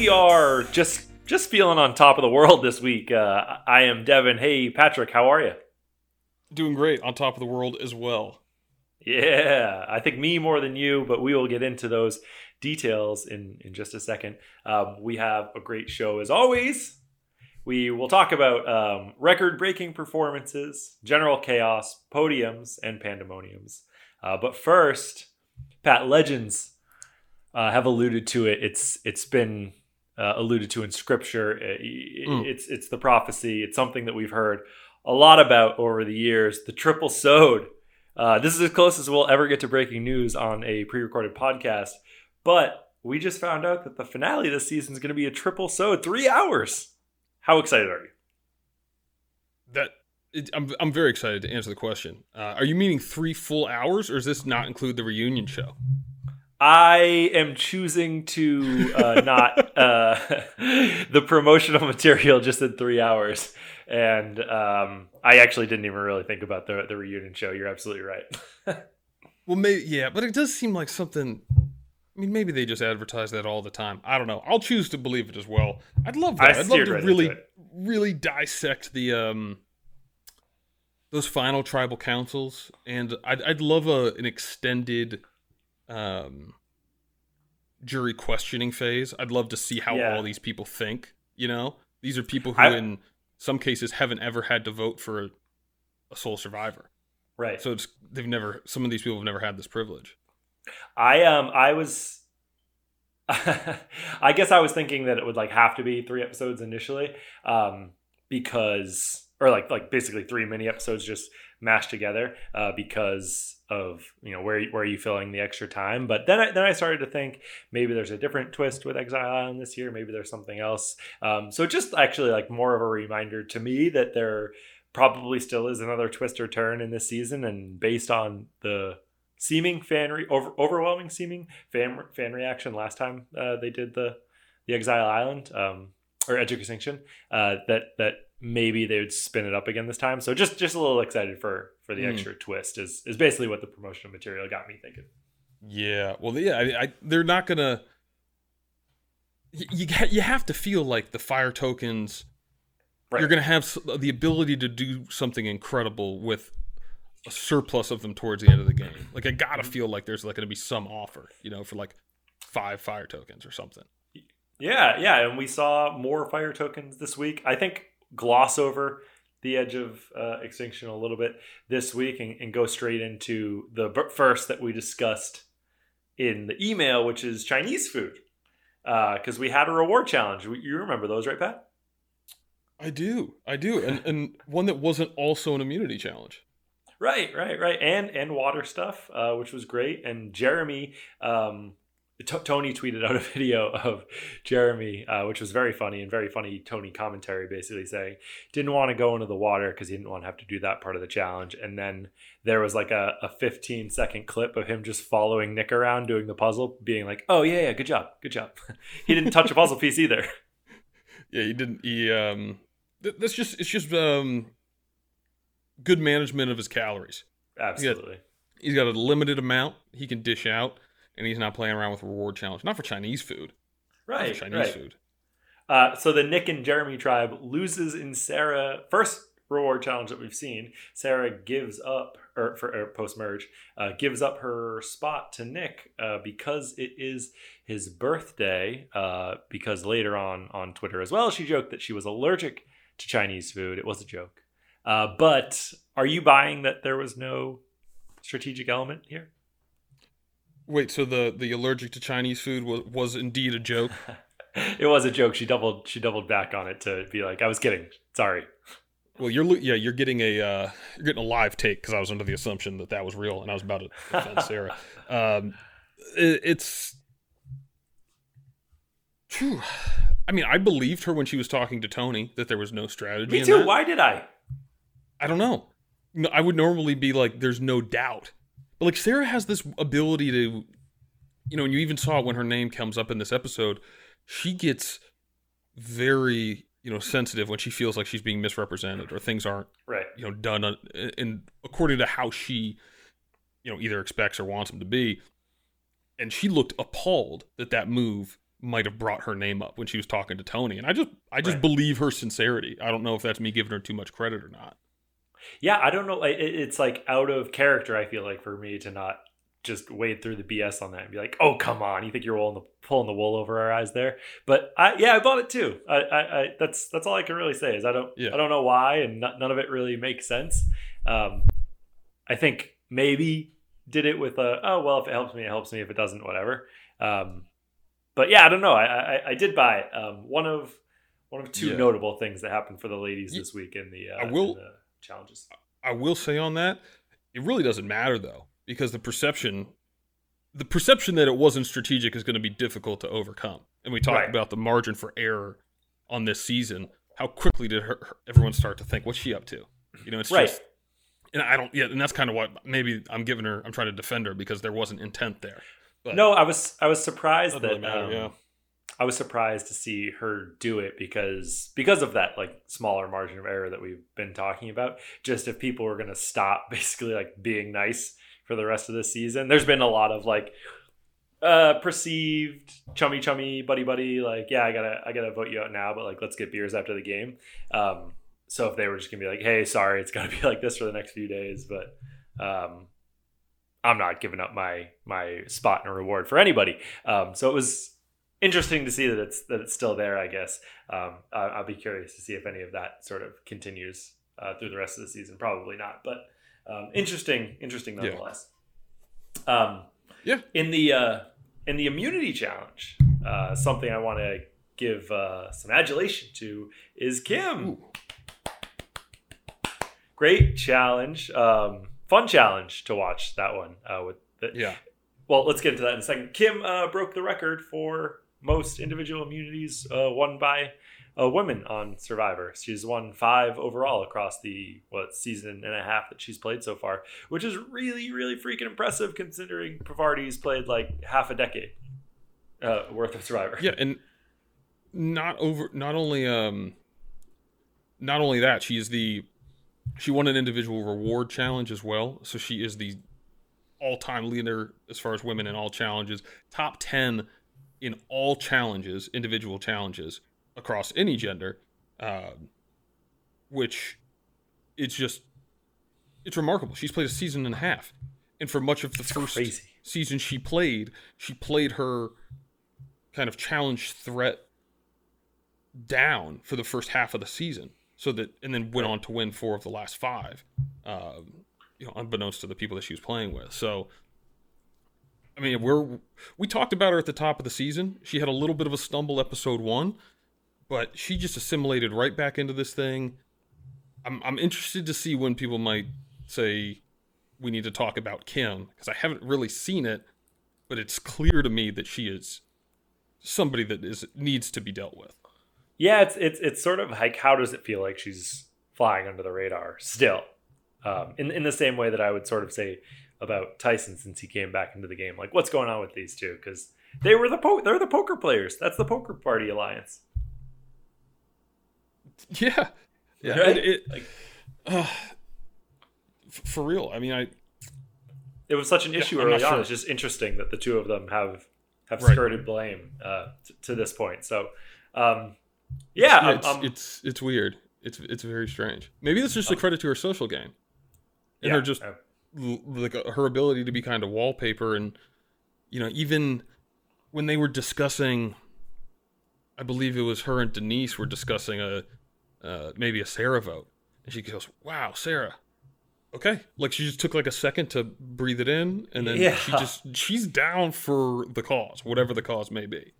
we are just just feeling on top of the world this week. Uh, I am Devin. Hey, Patrick, how are you? Doing great, on top of the world as well. Yeah, I think me more than you, but we will get into those details in in just a second. Um, we have a great show as always. We will talk about um, record breaking performances, general chaos, podiums, and pandemoniums. Uh, but first, Pat, legends uh, have alluded to it. It's it's been uh, alluded to in scripture. It, mm. It's it's the prophecy. It's something that we've heard a lot about over the years. The triple sowed. Uh, this is as close as we'll ever get to breaking news on a pre-recorded podcast. But we just found out that the finale this season is going to be a triple sowed, three hours. How excited are you? That it, I'm I'm very excited to answer the question. Uh, are you meaning three full hours, or does this not include the reunion show? I am choosing to uh, not uh, the promotional material just in three hours, and um, I actually didn't even really think about the the reunion show. You're absolutely right. well, maybe yeah, but it does seem like something. I mean, maybe they just advertise that all the time. I don't know. I'll choose to believe it as well. I'd love that. I would love to right really, really dissect the um those final tribal councils, and I'd I'd love a an extended um, jury questioning phase. I'd love to see how yeah. all these people think. You know, these are people who, I, in some cases, haven't ever had to vote for a, a sole survivor. Right. So it's they've never. Some of these people have never had this privilege. I um I was. I guess I was thinking that it would like have to be three episodes initially, um, because or like like basically three mini episodes just mashed together uh, because of you know where where are you filling the extra time? But then I, then I started to think maybe there's a different twist with Exile Island this year. Maybe there's something else. Um, so just actually like more of a reminder to me that there probably still is another twist or turn in this season. And based on the seeming fan re- over, overwhelming seeming fan fan reaction last time uh, they did the the Exile Island um, or Edge of Extinction uh, that that maybe they would spin it up again this time. So just just a little excited for for the mm. extra twist is is basically what the promotional material got me thinking. Yeah, well, yeah, I, I they're not gonna. You you have to feel like the fire tokens. Right. You're gonna have the ability to do something incredible with a surplus of them towards the end of the game. Like I gotta mm-hmm. feel like there's like gonna be some offer, you know, for like five fire tokens or something. Yeah, yeah, and we saw more fire tokens this week. I think gloss over the edge of uh, extinction a little bit this week and, and go straight into the first that we discussed in the email, which is Chinese food. Because uh, we had a reward challenge. You remember those, right, Pat? I do, I do, and and one that wasn't also an immunity challenge. Right, right, right, and and water stuff, uh, which was great. And Jeremy um, T- Tony tweeted out a video of Jeremy, uh, which was very funny and very funny Tony commentary, basically saying didn't want to go into the water because he didn't want to have to do that part of the challenge. And then there was like a, a 15 second clip of him just following Nick around doing the puzzle, being like, "Oh yeah, yeah, good job, good job." he didn't touch a puzzle piece either. Yeah, he didn't. He um, that's just it's just um, good management of his calories. Absolutely. He's got, he's got a limited amount he can dish out and he's not playing around with reward challenge. Not for Chinese food. Right. Chinese right. food. Uh, so the Nick and Jeremy tribe loses in Sarah first reward challenge that we've seen. Sarah gives up or for or post merge uh, gives up her spot to Nick uh, because it is his birthday. Uh, because later on on Twitter as well, she joked that she was allergic to Chinese food. It was a joke. Uh, but are you buying that there was no strategic element here? Wait, so the the allergic to Chinese food was was indeed a joke? it was a joke. She doubled she doubled back on it to be like, I was kidding. Sorry. Well, you're yeah, you're getting a uh, you're getting a live take because I was under the assumption that that was real, and I was about to defend Sarah. Um, it, it's, whew, I mean, I believed her when she was talking to Tony that there was no strategy. Me too. Why did I? I don't know. I would normally be like, "There's no doubt," But like Sarah has this ability to, you know, and you even saw it when her name comes up in this episode. She gets very, you know, sensitive when she feels like she's being misrepresented or things aren't, right, you know, done uh, in according to how she, you know, either expects or wants them to be. And she looked appalled that that move might have brought her name up when she was talking to Tony, and I just I just right. believe her sincerity. I don't know if that's me giving her too much credit or not. Yeah, I don't know. It's like out of character. I feel like for me to not just wade through the BS on that and be like, "Oh, come on, you think you're pulling the, pulling the wool over our eyes there?" But I, yeah, I bought it too. I, I, I that's that's all I can really say is I don't, yeah. I don't know why, and not, none of it really makes sense. Um, I think maybe did it with a, oh well, if it helps me, it helps me. If it doesn't, whatever. Um, but yeah, I don't know. I, I, I did buy it. Um, one of one of two yeah. notable things that happened for the ladies this week in the, uh, I will, the challenges. I will say on that, it really doesn't matter though because the perception, the perception that it wasn't strategic is going to be difficult to overcome. And we talked right. about the margin for error on this season. How quickly did her, everyone start to think, "What's she up to?" You know, it's right. just and I don't. Yeah, and that's kind of what maybe I'm giving her. I'm trying to defend her because there wasn't intent there. But no, I was I was surprised that really matter, um, yeah. I was surprised to see her do it because because of that like smaller margin of error that we've been talking about. Just if people were to stop basically like being nice for the rest of the season, there's been a lot of like uh perceived chummy chummy buddy buddy like yeah i gotta i gotta vote you out now but like let's get beers after the game um so if they were just gonna be like hey sorry it's gotta be like this for the next few days but um I'm not giving up my my spot and reward for anybody. Um, so it was interesting to see that it's that it's still there. I guess um, I'll be curious to see if any of that sort of continues uh, through the rest of the season. Probably not, but um, interesting, interesting nonetheless. Yeah. Um, yeah. In the uh, in the immunity challenge, uh, something I want to give uh, some adulation to is Kim. Ooh. Great challenge. Um, fun challenge to watch that one. Uh, with the, yeah. Well, let's get into that in a second. Kim uh, broke the record for most individual immunities uh, won by a woman on Survivor. She's won five overall across the what season and a half that she's played so far, which is really, really freaking impressive considering Parvati's played like half a decade uh, worth of Survivor. Yeah, and not over. Not only um, not only that, she is the she won an individual reward challenge as well. So she is the all time leader as far as women in all challenges, top 10 in all challenges, individual challenges across any gender, uh, which it's just, it's remarkable. She's played a season and a half. And for much of the first crazy. season she played, she played her kind of challenge threat down for the first half of the season so that and then went on to win four of the last five, um, you know, unbeknownst to the people that she was playing with. So, I mean, we're we talked about her at the top of the season. She had a little bit of a stumble episode one, but she just assimilated right back into this thing. I'm I'm interested to see when people might say we need to talk about Kim because I haven't really seen it, but it's clear to me that she is somebody that is needs to be dealt with. Yeah, it's it's it's sort of like how does it feel like she's flying under the radar still, um, in in the same way that I would sort of say about Tyson since he came back into the game. Like, what's going on with these two? Because they were the po- they're the poker players. That's the poker party alliance. Yeah, yeah. Right? It, it, like, uh, for real. I mean, I. It was such an issue yeah, early on. Sure. It's just interesting that the two of them have have skirted blame uh, t- to this point. So. Um, yeah, yeah it's, um, it's, it's weird. It's it's very strange. Maybe that's just a um, credit to her social game, and yeah, her just uh, like her ability to be kind of wallpaper, and you know even when they were discussing, I believe it was her and Denise were discussing a uh, maybe a Sarah vote, and she goes, "Wow, Sarah." Okay, like she just took like a second to breathe it in, and then yeah. she just she's down for the cause, whatever the cause may be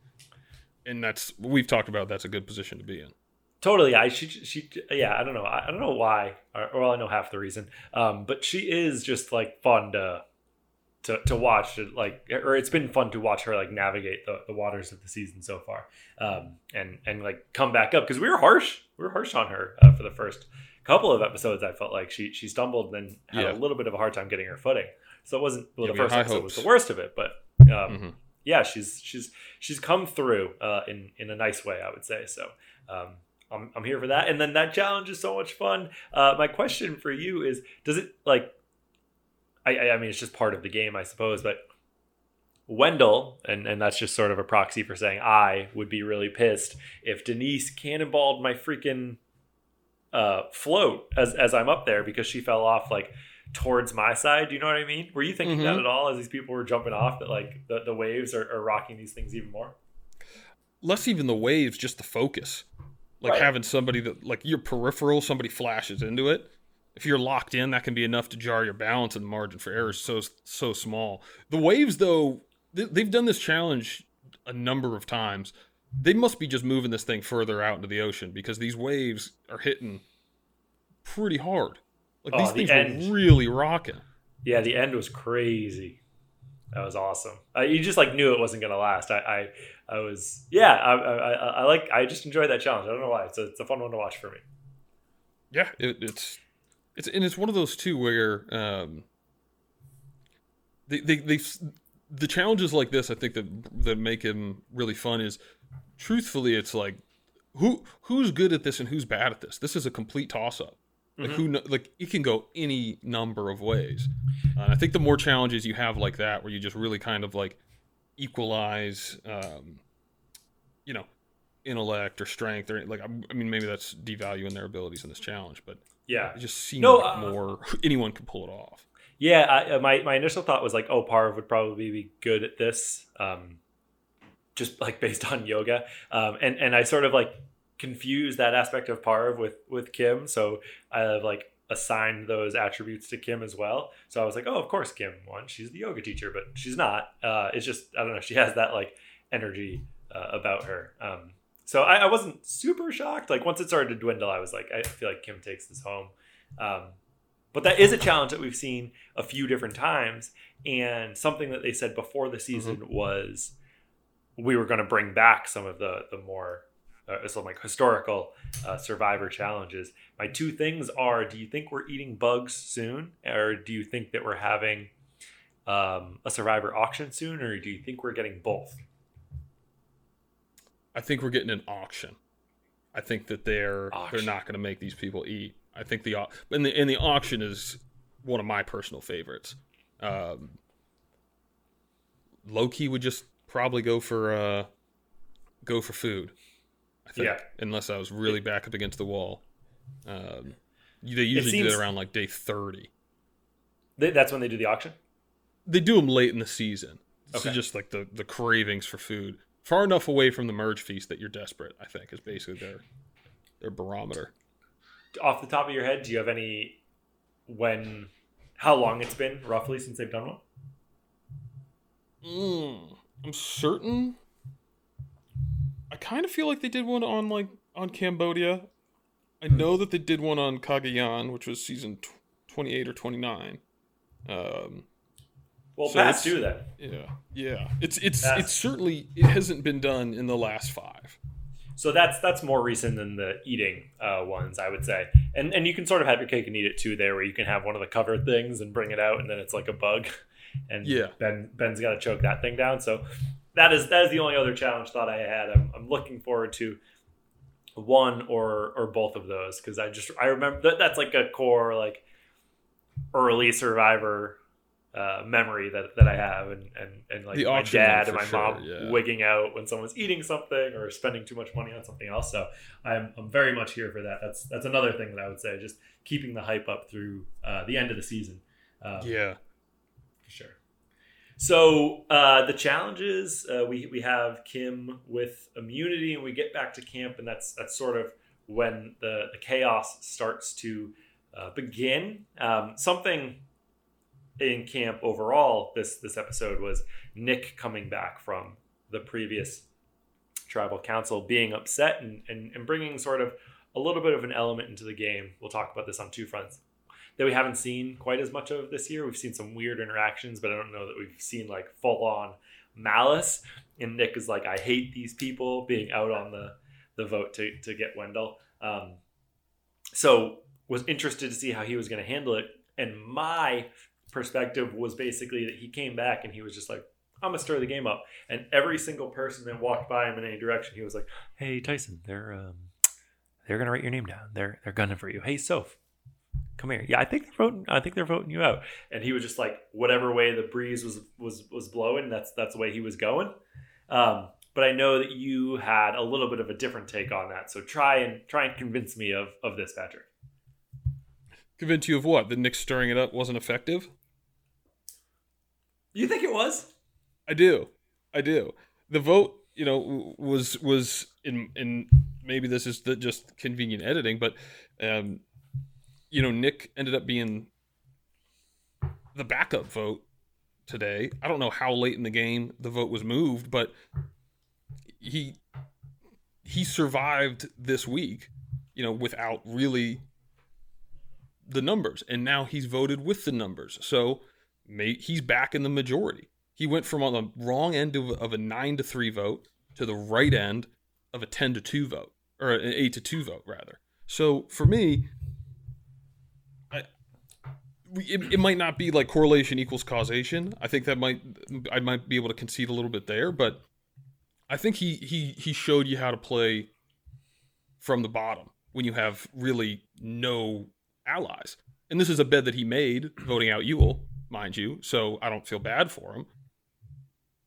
and that's we've talked about. That's a good position to be in. Totally, I she she yeah. I don't know. I, I don't know why. Or, well, I know half the reason. Um, but she is just like fun to to to watch. Like, or it's been fun to watch her like navigate the, the waters of the season so far. Um, and and like come back up because we were harsh. We were harsh on her uh, for the first couple of episodes. I felt like she she stumbled and then had yeah. a little bit of a hard time getting her footing. So it wasn't well, yeah, the first episode hopes. was the worst of it, but um, mm-hmm yeah, she's she's she's come through uh, in in a nice way, I would say. So um, I'm I'm here for that. And then that challenge is so much fun. Uh, my question for you is: Does it like? I I mean, it's just part of the game, I suppose. But Wendell, and, and that's just sort of a proxy for saying I would be really pissed if Denise cannonballed my freaking uh, float as, as I'm up there because she fell off like towards my side. Do you know what I mean? Were you thinking mm-hmm. that at all as these people were jumping off that like the, the waves are, are rocking these things even more? Less even the waves, just the focus. Like right. having somebody that like your peripheral, somebody flashes into it. If you're locked in, that can be enough to jar your balance, and the margin for error is so so small. The waves, though, they've done this challenge a number of times. They must be just moving this thing further out into the ocean because these waves are hitting pretty hard. Like oh, these things end. were really rocking. Yeah, the end was crazy. That was awesome. Uh, you just like knew it wasn't gonna last. I, I, I was yeah. I, I, I, like. I just enjoyed that challenge. I don't know why. It's a, it's a fun one to watch for me. Yeah, it, it's it's and it's one of those too where um, they they they the challenges like this. I think that that make him really fun is truthfully, it's like who who's good at this and who's bad at this. This is a complete toss up. Like mm-hmm. who like it can go any number of ways. Uh, I think the more challenges you have like that, where you just really kind of like equalize, um, you know, intellect or strength, or like I mean, maybe that's devaluing their abilities in this challenge, but yeah, it just seems no, like uh, more anyone can pull it off. Yeah, I, uh, my my initial thought was like, oh, Parv would probably be good at this, um, just like based on yoga, um, and and I sort of like confuse that aspect of Parv with with Kim. So I have like assigned those attributes to Kim as well. So I was like, oh, of course Kim won. She's the yoga teacher, but she's not. Uh, it's just I don't know. She has that like energy uh, about her. Um, so I, I, wasn't super shocked. Like once it started to dwindle, I was like, I feel like Kim takes this home. Um, but that is a challenge that we've seen a few different times, and something that they said before the season mm-hmm. was we were going to bring back some of the the more uh, some like historical uh, survivor challenges. My two things are: Do you think we're eating bugs soon, or do you think that we're having um, a survivor auction soon, or do you think we're getting both? I think we're getting an auction. I think that they're auction. they're not going to make these people eat. I think the and the and the auction is one of my personal favorites. Um, Loki would just probably go for uh, go for food. I think, yeah. Unless I was really back up against the wall. Um, they usually seems, do it around like day 30. They, that's when they do the auction? They do them late in the season. Okay. So just like the, the cravings for food. Far enough away from the merge feast that you're desperate, I think, is basically their their barometer. Off the top of your head, do you have any when how long it's been roughly since they've done one? Mm, I'm certain kind of feel like they did one on like on Cambodia. I hmm. know that they did one on Cagayan, which was season tw- 28 or 29. Um, well, so past two then. Yeah, yeah. It's it's that's, it's certainly it hasn't been done in the last five. So that's that's more recent than the eating uh, ones, I would say. And and you can sort of have your cake and eat it too there, where you can have one of the covered things and bring it out, and then it's like a bug. And yeah, Ben Ben's got to choke that thing down. So that is that is the only other challenge thought I had. I'm, I'm looking forward to one or or both of those because I just I remember that that's like a core like early Survivor uh, memory that, that I have and and, and like my dad and my sure, mom yeah. wigging out when someone's eating something or spending too much money on something else. So I'm I'm very much here for that. That's that's another thing that I would say just keeping the hype up through uh, the end of the season. Um, yeah, for sure. So uh, the challenges uh, we we have Kim with immunity, and we get back to camp, and that's that's sort of when the, the chaos starts to uh, begin. Um, something in camp overall this this episode was Nick coming back from the previous tribal council, being upset and, and, and bringing sort of a little bit of an element into the game. We'll talk about this on two fronts that we haven't seen quite as much of this year. We've seen some weird interactions, but I don't know that we've seen like full on malice. And Nick is like, I hate these people being out on the the vote to to get Wendell. Um, so was interested to see how he was going to handle it. And my perspective was basically that he came back and he was just like, I'm gonna stir the game up. And every single person that walked by him in any direction, he was like, Hey Tyson, they're um, they're gonna write your name down. They're they're gunning for you. Hey Soph, come here. Yeah, I think they're voting. I think they're voting you out. And he was just like, whatever way the breeze was was was blowing, that's that's the way he was going. Um, but I know that you had a little bit of a different take on that. So try and try and convince me of of this, Patrick. Convince you of what? That Nick stirring it up wasn't effective? You think it was? I do. I do. The vote, you know, was was in in maybe this is the, just convenient editing, but um, you know, Nick ended up being the backup vote today. I don't know how late in the game the vote was moved, but he he survived this week, you know, without really the numbers, and now he's voted with the numbers. So may, he's back in the majority. He went from on the wrong end of, of a nine to three vote to the right end of a ten to two vote, or an eight to two vote rather. So for me, it, it might not be like correlation equals causation. I think that might I might be able to concede a little bit there, but I think he he he showed you how to play from the bottom when you have really no allies. And this is a bed that he made voting out Yul, mind you. So I don't feel bad for him.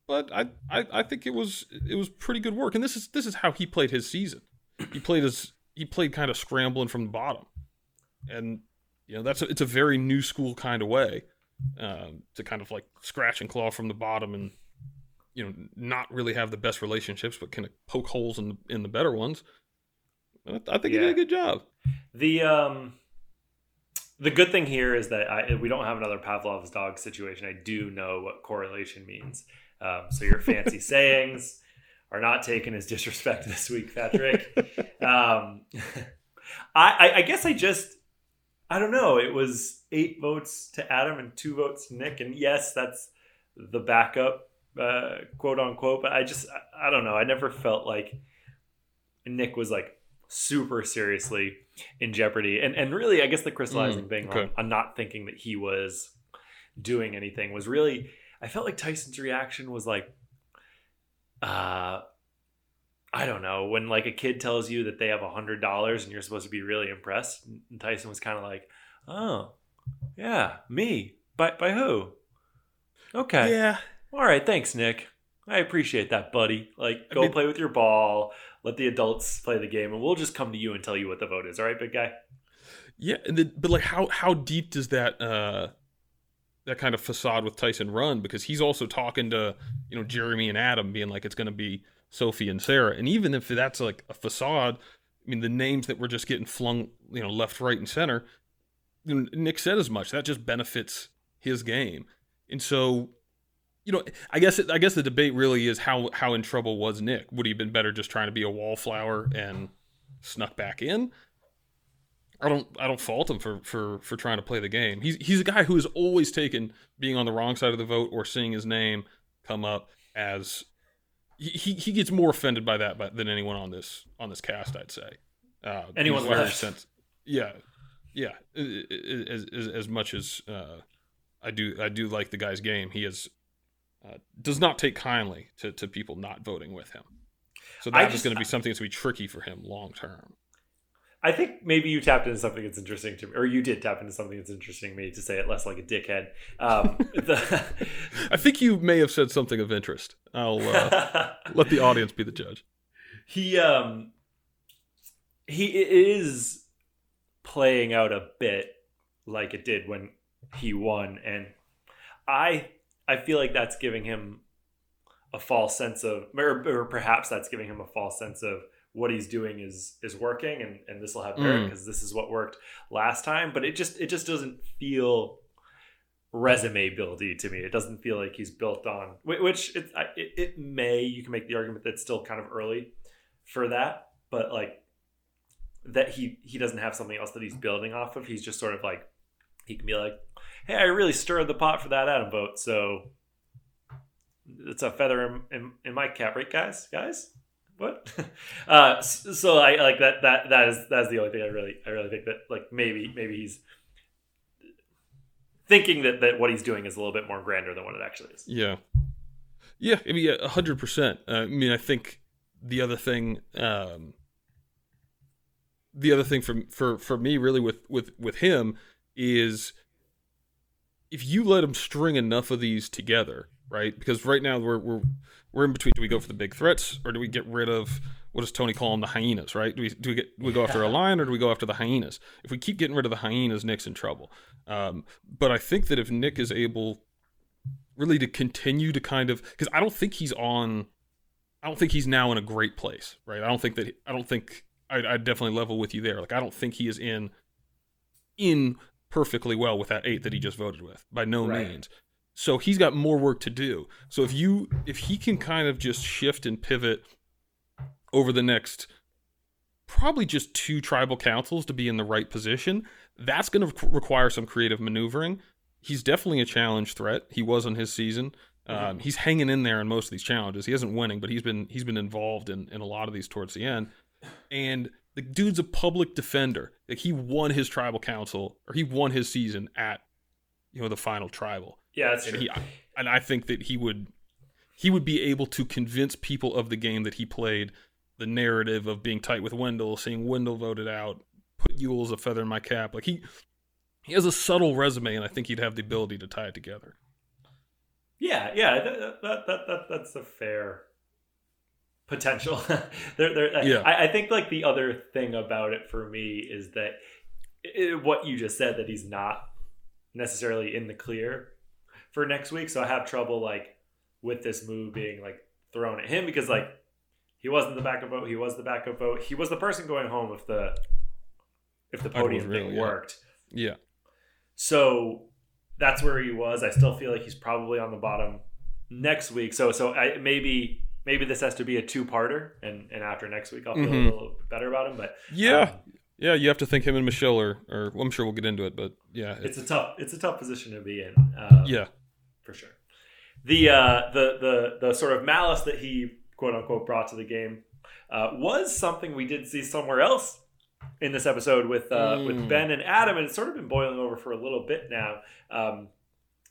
But I, I, I think it was it was pretty good work. And this is this is how he played his season. He played his he played kind of scrambling from the bottom. And you know, that's a, it's a very new school kind of way um, to kind of like scratch and claw from the bottom and you know not really have the best relationships, but kind of poke holes in in the better ones. I think yeah. he did a good job. The um, the good thing here is that I, we don't have another Pavlov's dog situation. I do know what correlation means. Um, so your fancy sayings are not taken as disrespect this week, Patrick. um, I, I guess I just I don't know. It was eight votes to Adam and two votes to Nick. And yes, that's the backup, uh, quote unquote. But I just, I, don't know. I never felt like Nick was like super seriously in jeopardy. And and really, I guess the crystallizing mm, thing okay. on, on not thinking that he was doing anything was really, I felt like Tyson's reaction was like, uh, I don't know, when like a kid tells you that they have a hundred dollars and you're supposed to be really impressed, and Tyson was kind of like, "Oh, yeah, me. By by who? Okay, yeah, all right, thanks, Nick. I appreciate that, buddy. Like, go I mean, play with your ball. Let the adults play the game, and we'll just come to you and tell you what the vote is. All right, big guy. Yeah, and then, but like, how how deep does that uh that kind of facade with Tyson run? Because he's also talking to you know Jeremy and Adam, being like, it's going to be Sophie and Sarah. And even if that's like a facade, I mean, the names that were just getting flung, you know, left, right, and center, you know, Nick said as much. That just benefits his game. And so, you know, I guess it, I guess the debate really is how how in trouble was Nick? Would he have been better just trying to be a wallflower and snuck back in? I don't I don't fault him for for for trying to play the game. He's he's a guy who has always taken being on the wrong side of the vote or seeing his name come up as he he gets more offended by that than anyone on this on this cast, I'd say. Uh, anyone left. Sense, yeah, yeah. As, as, as much as uh, I do, I do like the guy's game. He is uh, does not take kindly to, to people not voting with him. So that is going to be something that's going to be tricky for him long term. I think maybe you tapped into something that's interesting to me, or you did tap into something that's interesting to me to say it less like a dickhead. Um, the... I think you may have said something of interest. I'll uh, let the audience be the judge. He um he is playing out a bit like it did when he won, and I I feel like that's giving him a false sense of, or, or perhaps that's giving him a false sense of what he's doing is is working and and this will have merit because mm. this is what worked last time. But it just it just doesn't feel resume buildy to me. It doesn't feel like he's built on which it, it, it may you can make the argument that it's still kind of early for that but like that he he doesn't have something else that he's building off of. He's just sort of like he can be like hey i really stirred the pot for that adam vote so it's a feather in, in, in my cap right guys? Guys what? Uh, so I like that. That that is that's the only thing I really I really think that like maybe maybe he's thinking that that what he's doing is a little bit more grander than what it actually is. Yeah, yeah. I mean, a hundred percent. Uh, I mean, I think the other thing, um, the other thing for for for me really with with with him is if you let him string enough of these together, right? Because right now we're we're we're in between. Do we go for the big threats or do we get rid of what does Tony call them? The hyenas, right? Do we do we get do we go after a lion or do we go after the hyenas? If we keep getting rid of the hyenas, Nick's in trouble. Um, but I think that if Nick is able really to continue to kind of because I don't think he's on. I don't think he's now in a great place, right? I don't think that I don't think I, I definitely level with you there. Like I don't think he is in in perfectly well with that eight that he just voted with by no right. means. So he's got more work to do. So if you if he can kind of just shift and pivot over the next probably just two tribal councils to be in the right position, that's going to require some creative maneuvering. He's definitely a challenge threat. He was on his season. Mm-hmm. Um, he's hanging in there in most of these challenges. He isn't winning, but he's been he's been involved in, in a lot of these towards the end. And the dude's a public defender. Like he won his tribal council or he won his season at you know the final tribal. Yeah, that's and true. He, and I think that he would he would be able to convince people of the game that he played the narrative of being tight with Wendell, seeing Wendell voted out, put as a feather in my cap. Like he he has a subtle resume, and I think he'd have the ability to tie it together. Yeah, yeah, that, that, that, that that's a fair potential. there, there, yeah. I, I, think like the other thing about it for me is that it, what you just said that he's not necessarily in the clear for next week. So I have trouble like with this move being like thrown at him because like he wasn't the backup vote. He was the backup vote. He was the person going home if the if the podium real, thing yeah. worked. Yeah. So that's where he was. I still feel like he's probably on the bottom next week. So so I maybe maybe this has to be a two-parter, and and after next week I'll feel mm-hmm. a little better about him. But yeah, um, yeah, you have to think him and Michelle are, or well, I'm sure we'll get into it, but yeah, it's, it's a tough it's a tough position to be in. Um, yeah, for sure. The uh, the the the sort of malice that he quote unquote brought to the game uh, was something we did see somewhere else in this episode with uh, mm. with Ben and Adam, and it's sort of been boiling over for a little bit now. Um,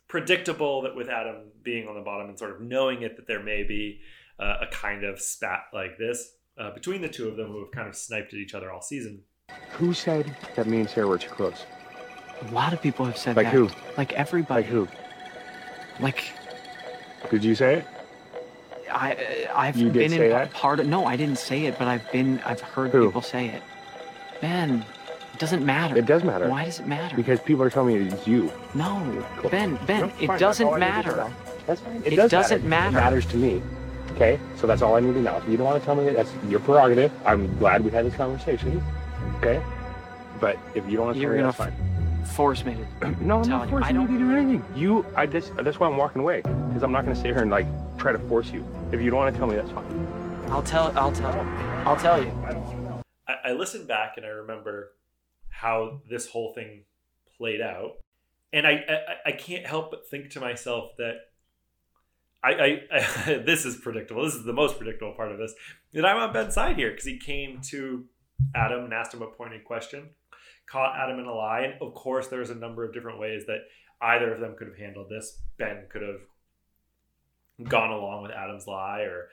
predictable that with Adam being on the bottom and sort of knowing it that there may be uh, a kind of spat like this uh, between the two of them who have kind of sniped at each other all season. Who said that me and Sarah were too close? A lot of people have said like that. Like who? Like everybody. Like who? Like. Did you say it? I I've you been in that? part of. No, I didn't say it, but I've been. I've heard who? people say it. Ben, it doesn't matter. It does matter. Why does it matter? Because people are telling me it's you. No, cool. Ben, Ben, no, it doesn't matter. That's fine. It, it does doesn't matter. matter. It matters to me. Okay, so that's all I need to know. If you don't want to tell me that, that's your prerogative. I'm glad we had this conversation. Okay, but if you don't want to tell You're me, that's fine. Force me to. no, I'm not forcing you, you to do anything. You, I just that's why I'm walking away because I'm not going to sit here and like try to force you. If you don't want to tell me, that's fine. I'll tell. I'll tell. I'll tell you. I, I listened back and I remember how this whole thing played out, and I, I I can't help but think to myself that I, I, I, this is predictable. This is the most predictable part of this. That I'm on Ben's side here because he came to Adam and asked him a pointed question, caught Adam in a lie, and of course there's a number of different ways that either of them could have handled this. Ben could have gone along with Adam's lie, or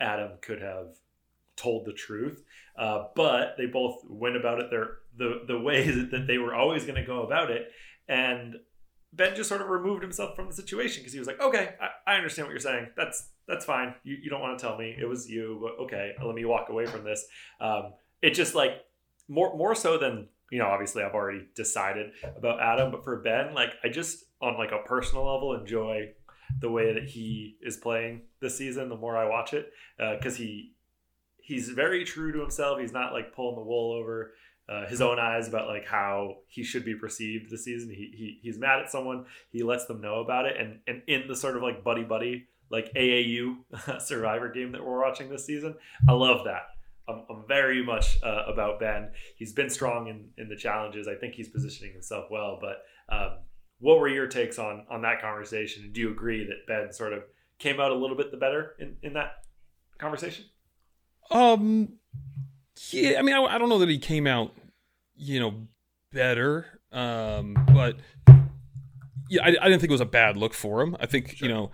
Adam could have told the truth. Uh, but they both went about it their the the ways that they were always going to go about it, and Ben just sort of removed himself from the situation because he was like, okay, I, I, understand what you're saying. That's that's fine. You, you don't want to tell me it was you, okay, let me walk away from this. Um, it just like more more so than you know. Obviously, I've already decided about Adam, but for Ben, like I just on like a personal level enjoy the way that he is playing this season. The more I watch it, because uh, he he's very true to himself. He's not like pulling the wool over uh, his own eyes about like how he should be perceived this season. He, he he's mad at someone. He lets them know about it, and and in the sort of like buddy buddy like AAU Survivor game that we're watching this season, I love that. I'm, I'm very much uh, about Ben. He's been strong in in the challenges. I think he's positioning himself well. But um, what were your takes on on that conversation? Do you agree that Ben sort of came out a little bit the better in in that conversation? Um yeah, I mean, I, I don't know that he came out, you know, better, um, but yeah, I, I didn't think it was a bad look for him. I think sure. you know,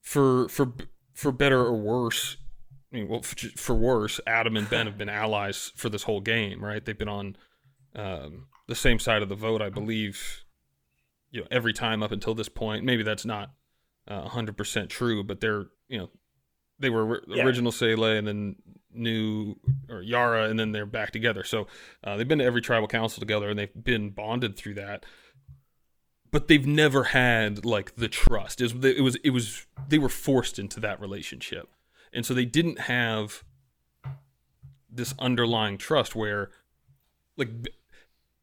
for for for better or worse, I mean, well, for, for, worse, Adam and Ben have been allies for this whole game, right? They've been on, um, the same side of the vote, I believe, you know, every time up until this point. Maybe that's not uh, 100% true, but they're, you know, they were yeah. original Sele and then new or Yara, and then they're back together. So uh, they've been to every tribal council together, and they've been bonded through that. But they've never had like the trust. It was, it was it was they were forced into that relationship, and so they didn't have this underlying trust where, like,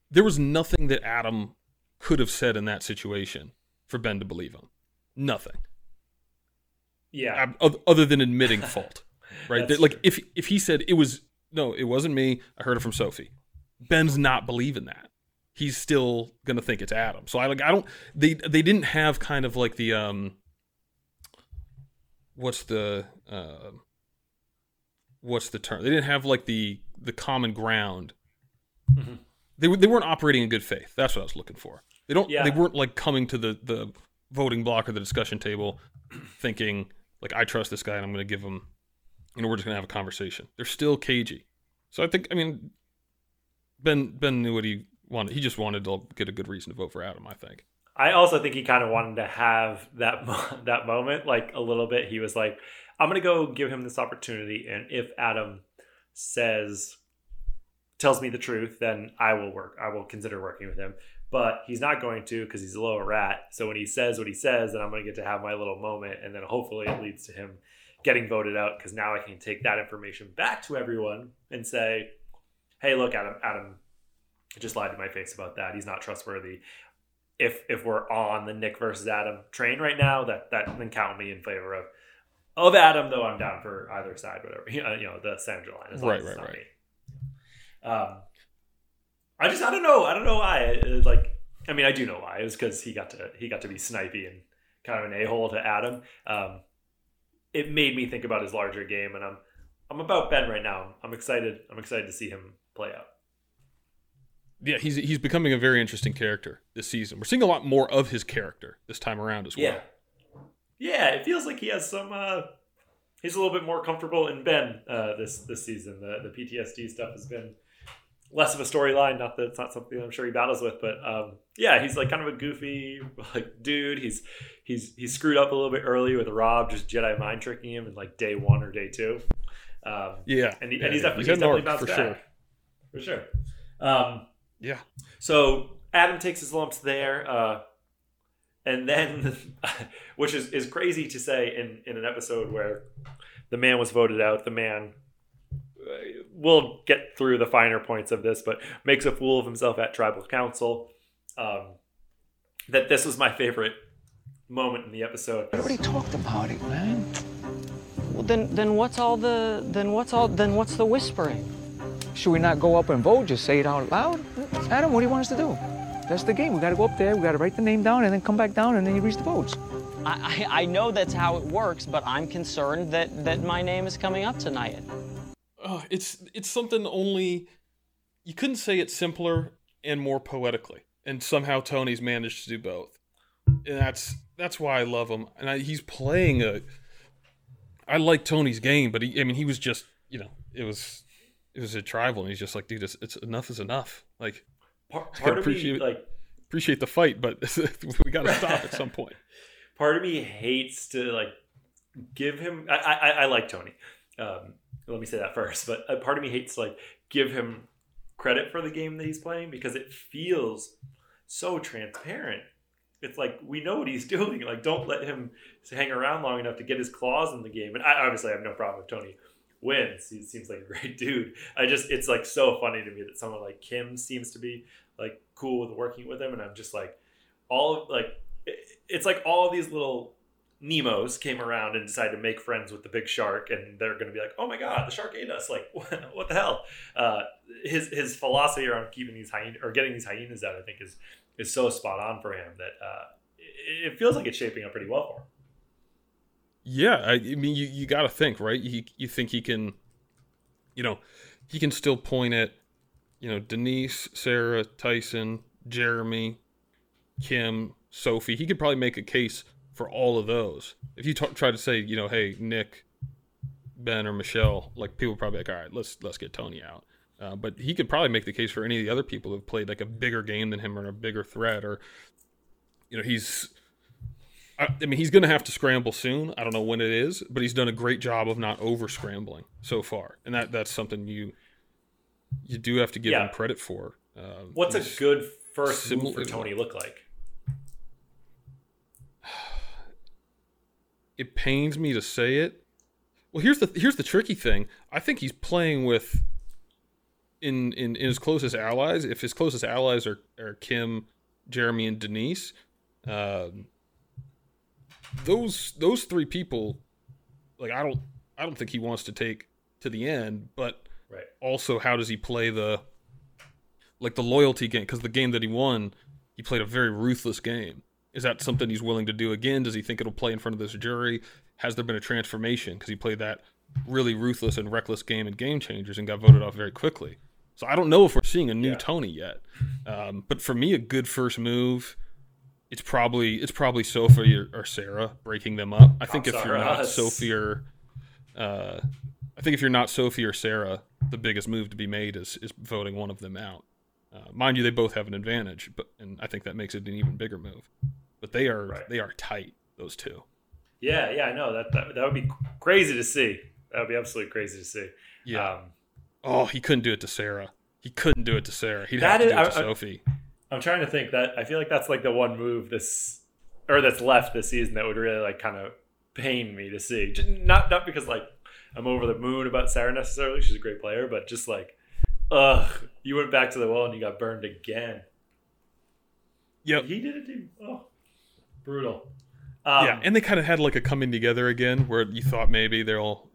there was nothing that Adam could have said in that situation for Ben to believe him. Nothing. Yeah. Other than admitting fault right? Like if if he said it was no, it wasn't me. I heard it from Sophie. Ben's not believing that. He's still gonna think it's Adam. So I like I don't they they didn't have kind of like the um what's the uh, what's the term? They didn't have like the the common ground. Mm-hmm. They they weren't operating in good faith. That's what I was looking for. They don't. Yeah. They weren't like coming to the the voting block or the discussion table, thinking like I trust this guy and I'm going to give him You know, we're just gonna have a conversation. They're still cagey. So I think I mean Ben Ben knew what he wanted. He just wanted to get a good reason to vote for Adam. I think. I also think he kind of wanted to have that that moment, like a little bit. He was like, "I'm gonna go give him this opportunity, and if Adam says tells me the truth, then I will work. I will consider working with him." But he's not going to because he's a lower rat. So when he says what he says, then I'm gonna get to have my little moment, and then hopefully it leads to him getting voted out because now I can take that information back to everyone and say, "Hey, look, Adam, Adam just lied to my face about that. He's not trustworthy." If if we're on the Nick versus Adam train right now, that that then count me in favor of of Adam. Though I'm down for either side, whatever you know, the Sandra line. As right, right, right. Me. Um, I just I don't know I don't know why. It, like I mean I do know why. It was because he got to he got to be snipey and kind of an a hole to Adam. Um, it made me think about his larger game, and I'm I'm about Ben right now. I'm excited. I'm excited to see him play out. Yeah, he's he's becoming a very interesting character this season. We're seeing a lot more of his character this time around as well. Yeah, yeah. It feels like he has some. Uh, he's a little bit more comfortable in Ben uh, this this season. The the PTSD stuff has been less of a storyline. Not that it's not something I'm sure he battles with, but um, yeah, he's like kind of a goofy like dude. He's he's he's screwed up a little bit early with Rob just Jedi mind tricking him in like day one or day two. Um, yeah, and, he, yeah, and he's definitely, he's definitely bounced for back. sure. For sure. Um, yeah. So Adam takes his lumps there, uh, and then, which is, is crazy to say in, in an episode where the man was voted out. The man we'll get through the finer points of this, but makes a fool of himself at tribal council. Um, that this was my favorite moment in the episode. Everybody talked about it, man. Well, then, then what's all the, then what's all, then what's the whispering? Should we not go up and vote? Just say it out loud. Adam, what do you want us to do? That's the game. We got to go up there. We got to write the name down and then come back down and then you reach the votes. I, I, I know that's how it works, but I'm concerned that that my name is coming up tonight uh, it's it's something only you couldn't say it simpler and more poetically, and somehow Tony's managed to do both, and that's that's why I love him. And I, he's playing a. I like Tony's game, but he, I mean, he was just you know it was it was a tribal, and he's just like, dude, it's, it's enough is enough. Like, part, part appreciate me, like appreciate the fight, but we got to stop at some point. Part of me hates to like give him. I I, I like Tony. Um, let me say that first. But a part of me hates like give him credit for the game that he's playing because it feels so transparent. It's like we know what he's doing. Like, don't let him hang around long enough to get his claws in the game. And I obviously have no problem with Tony wins. He seems like a great dude. I just it's like so funny to me that someone like Kim seems to be like cool with working with him, and I'm just like all of like it's like all these little Nemos came around and decided to make friends with the big shark, and they're going to be like, "Oh my god, the shark ate us!" Like, what the hell? Uh, his his philosophy around keeping these hyenas or getting these hyenas out, I think, is is so spot on for him that uh, it, it, feels like it's shaping up pretty well for him. Yeah, I, I mean, you you got to think, right? You you think he can, you know, he can still point at, you know, Denise, Sarah, Tyson, Jeremy, Kim, Sophie. He could probably make a case for all of those. If you t- try to say, you know, hey, Nick, Ben, or Michelle, like people probably like, all right, let's let's get Tony out. Uh, but he could probably make the case for any of the other people who've played like a bigger game than him or a bigger threat, or you know, he's. I, I mean, he's going to have to scramble soon. I don't know when it is, but he's done a great job of not over scrambling so far, and that that's something you you do have to give yeah. him credit for. Um, What's a good first move for Tony look like? It pains me to say it. Well, here's the here's the tricky thing. I think he's playing with in in, in his closest allies. If his closest allies are, are Kim, Jeremy, and Denise, um, those those three people, like I don't I don't think he wants to take to the end. But right. also, how does he play the like the loyalty game? Because the game that he won, he played a very ruthless game. Is that something he's willing to do again? Does he think it'll play in front of this jury? Has there been a transformation because he played that really ruthless and reckless game in Game Changers and got voted off very quickly? So I don't know if we're seeing a new yeah. Tony yet. Um, but for me, a good first move, it's probably it's probably Sophie or, or Sarah breaking them up. I think if you're not us. Sophie or, uh, I think if you're not Sophie or Sarah, the biggest move to be made is is voting one of them out. Uh, mind you, they both have an advantage, but and I think that makes it an even bigger move but they are right. they are tight. Those two. Yeah, yeah, I know that, that that would be crazy to see. That would be absolutely crazy to see. Yeah. Um, oh, he couldn't do it to Sarah. He couldn't do it to Sarah. He'd have to do it I, to Sophie. I'm trying to think that I feel like that's like the one move this or that's left this season that would really like kind of pain me to see. Just not not because like I'm over the moon about Sarah necessarily. She's a great player, but just like, ugh, you went back to the well and you got burned again. Yep. He did it to Oh, brutal. Um, yeah, and they kind of had like a coming together again, where you thought maybe they'll,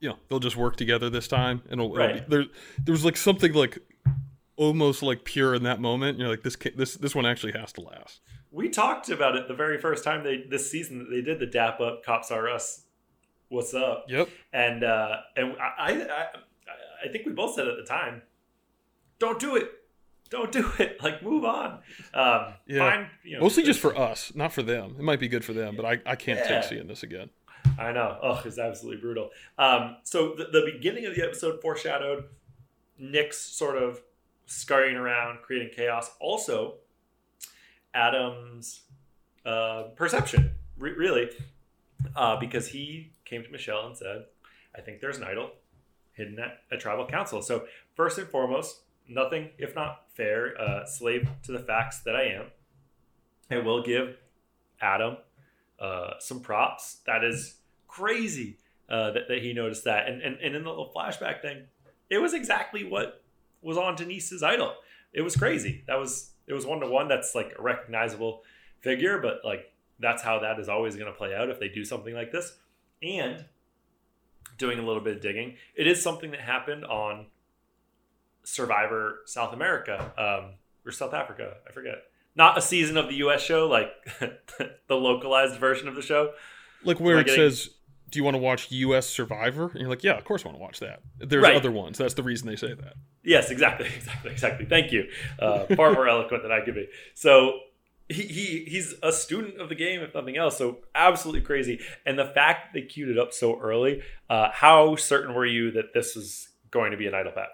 you know, they'll just work together this time, and it'll, right. it'll be, there. There was like something like almost like pure in that moment. You're like this this this one actually has to last. We talked about it the very first time they this season that they did the Dap Up Cops Are Us. What's up? Yep. And uh, and I, I I think we both said at the time, don't do it don't do it. Like, move on. Um, yeah. Find, you know, Mostly just for us, not for them. It might be good for them, but I, I can't yeah. take seeing this again. I know. Oh, it's absolutely brutal. Um, so the, the beginning of the episode foreshadowed Nick's sort of scurrying around, creating chaos. Also, Adam's uh, perception, re- really, uh, because he came to Michelle and said, "I think there's an idol hidden at a tribal council." So first and foremost, nothing if not fair, uh, slave to the facts that I am. I will give Adam uh, some props. That is crazy uh, that, that he noticed that. And, and, and in the little flashback thing, it was exactly what was on Denise's idol. It was crazy. That was it was one to one. That's like a recognizable figure, but like that's how that is always going to play out if they do something like this. And doing a little bit of digging, it is something that happened on Survivor South America um, or South Africa. I forget. Not a season of the U.S. show, like the localized version of the show. Like where it getting... says, "Do you want to watch U.S. Survivor?" And you're like, "Yeah, of course I want to watch that." There's right. other ones. That's the reason they say that. Yes, exactly, exactly, exactly. Thank you. Uh, far more eloquent than I could be. So he, he he's a student of the game, if nothing else. So absolutely crazy. And the fact they queued it up so early, uh, how certain were you that this was going to be an idle pat?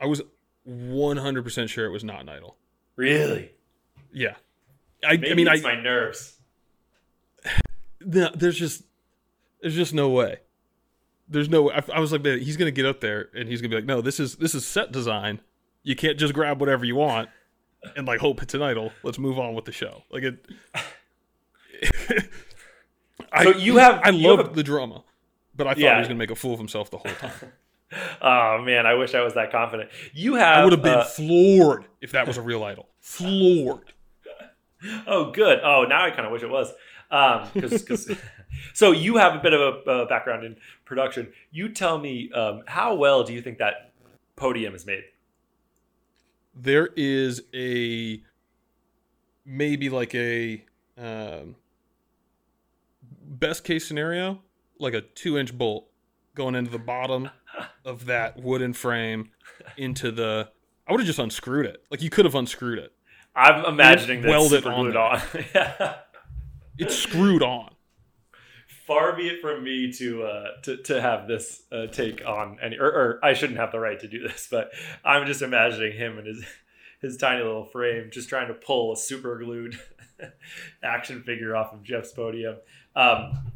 I was 100% sure it was not an idol. Really? Yeah. I, I mean, I, my nerves. No, there's just, there's just no way. There's no. I, I was like, man, he's gonna get up there and he's gonna be like, no, this is this is set design. You can't just grab whatever you want and like hope it's an idol. Let's move on with the show. Like it. I, so you have. I love the drama, but I thought yeah. he was gonna make a fool of himself the whole time. oh man, I wish I was that confident. You have. I would have been uh, floored if that was a real idol. Floored. oh, good. Oh, now I kind of wish it was. Um, so you have a bit of a uh, background in production. You tell me, um, how well do you think that podium is made? There is a maybe like a um, best case scenario, like a two inch bolt going into the bottom of that wooden frame into the. I would have just unscrewed it. Like you could have unscrewed it. I'm imagining that welded on. on. It's screwed on. far be it from me to uh, to to have this uh, take on any, or, or I shouldn't have the right to do this, but I'm just imagining him and his his tiny little frame, just trying to pull a super glued action figure off of Jeff's podium. Um,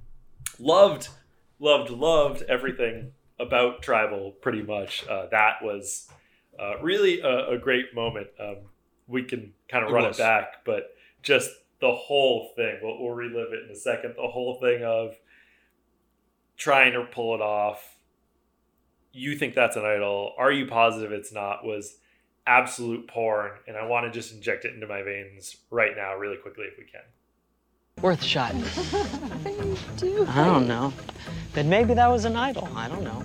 loved, loved, loved everything about Tribal. Pretty much, uh, that was uh, really a, a, great moment. Um, we can kind of run it back, but just the whole thing. We'll, we'll relive it in a second. The whole thing of trying to pull it off. You think that's an idol? Are you positive it's not? Was absolute porn, and I want to just inject it into my veins right now, really quickly, if we can. Worth a shot. do I don't know. Then maybe that was an idol. I don't know.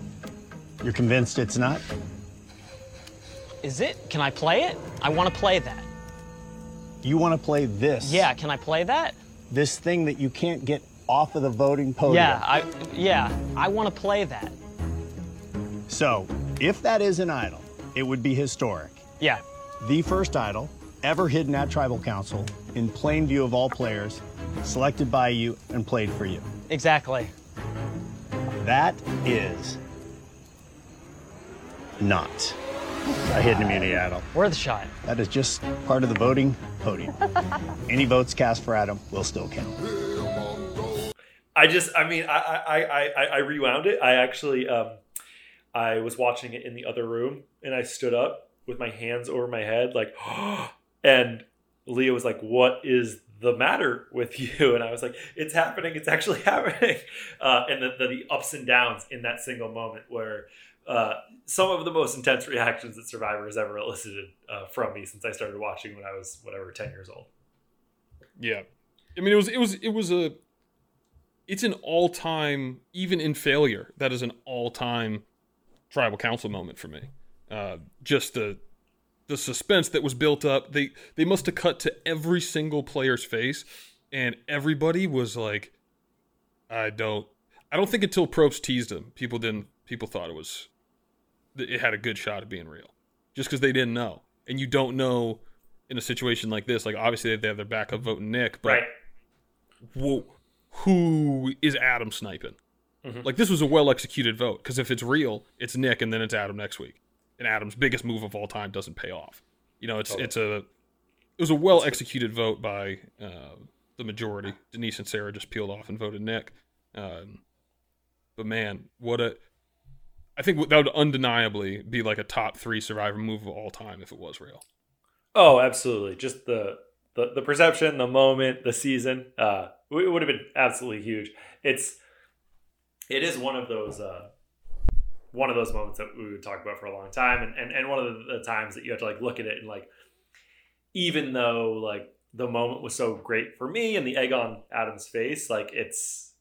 You're convinced it's not? Is it? Can I play it? I want to play that. You want to play this? Yeah, can I play that? This thing that you can't get off of the voting podium. Yeah, I yeah, I want to play that. So, if that is an idol, it would be historic. Yeah. The first idol ever hidden at tribal council in plain view of all players, selected by you and played for you. Exactly. That is not a hidden immunity idol. Worth a shot. That is just part of the voting podium. Any votes cast for Adam will still count. I just, I mean, I, I, I, I rewound it. I actually, um, I was watching it in the other room, and I stood up with my hands over my head, like, and Leah was like, "What is the matter with you?" And I was like, "It's happening. It's actually happening." Uh, and the, the, the ups and downs in that single moment where uh, some of the most intense reactions that Survivor has ever elicited uh, from me since I started watching when I was whatever ten years old. Yeah, I mean it was it was it was a it's an all time even in failure that is an all time tribal council moment for me. Uh, just the the suspense that was built up. They they must have cut to every single player's face, and everybody was like, "I don't." I don't think until Probst teased him, people didn't. People thought it was it had a good shot of being real, just because they didn't know, and you don't know in a situation like this. Like obviously they have their backup voting Nick, but right. who, who is Adam sniping? Mm-hmm. Like this was a well executed vote because if it's real, it's Nick, and then it's Adam next week, and Adam's biggest move of all time doesn't pay off. You know, it's it's a it was a well executed vote by uh, the majority. Denise and Sarah just peeled off and voted Nick. Um, but man, what a I think that would undeniably be like a top three Survivor move of all time if it was real. Oh, absolutely! Just the the, the perception, the moment, the season. Uh, it would have been absolutely huge. It's it is one of those uh, one of those moments that we would talk about for a long time, and and, and one of the, the times that you have to like look at it and like, even though like the moment was so great for me and the egg on Adam's face, like it's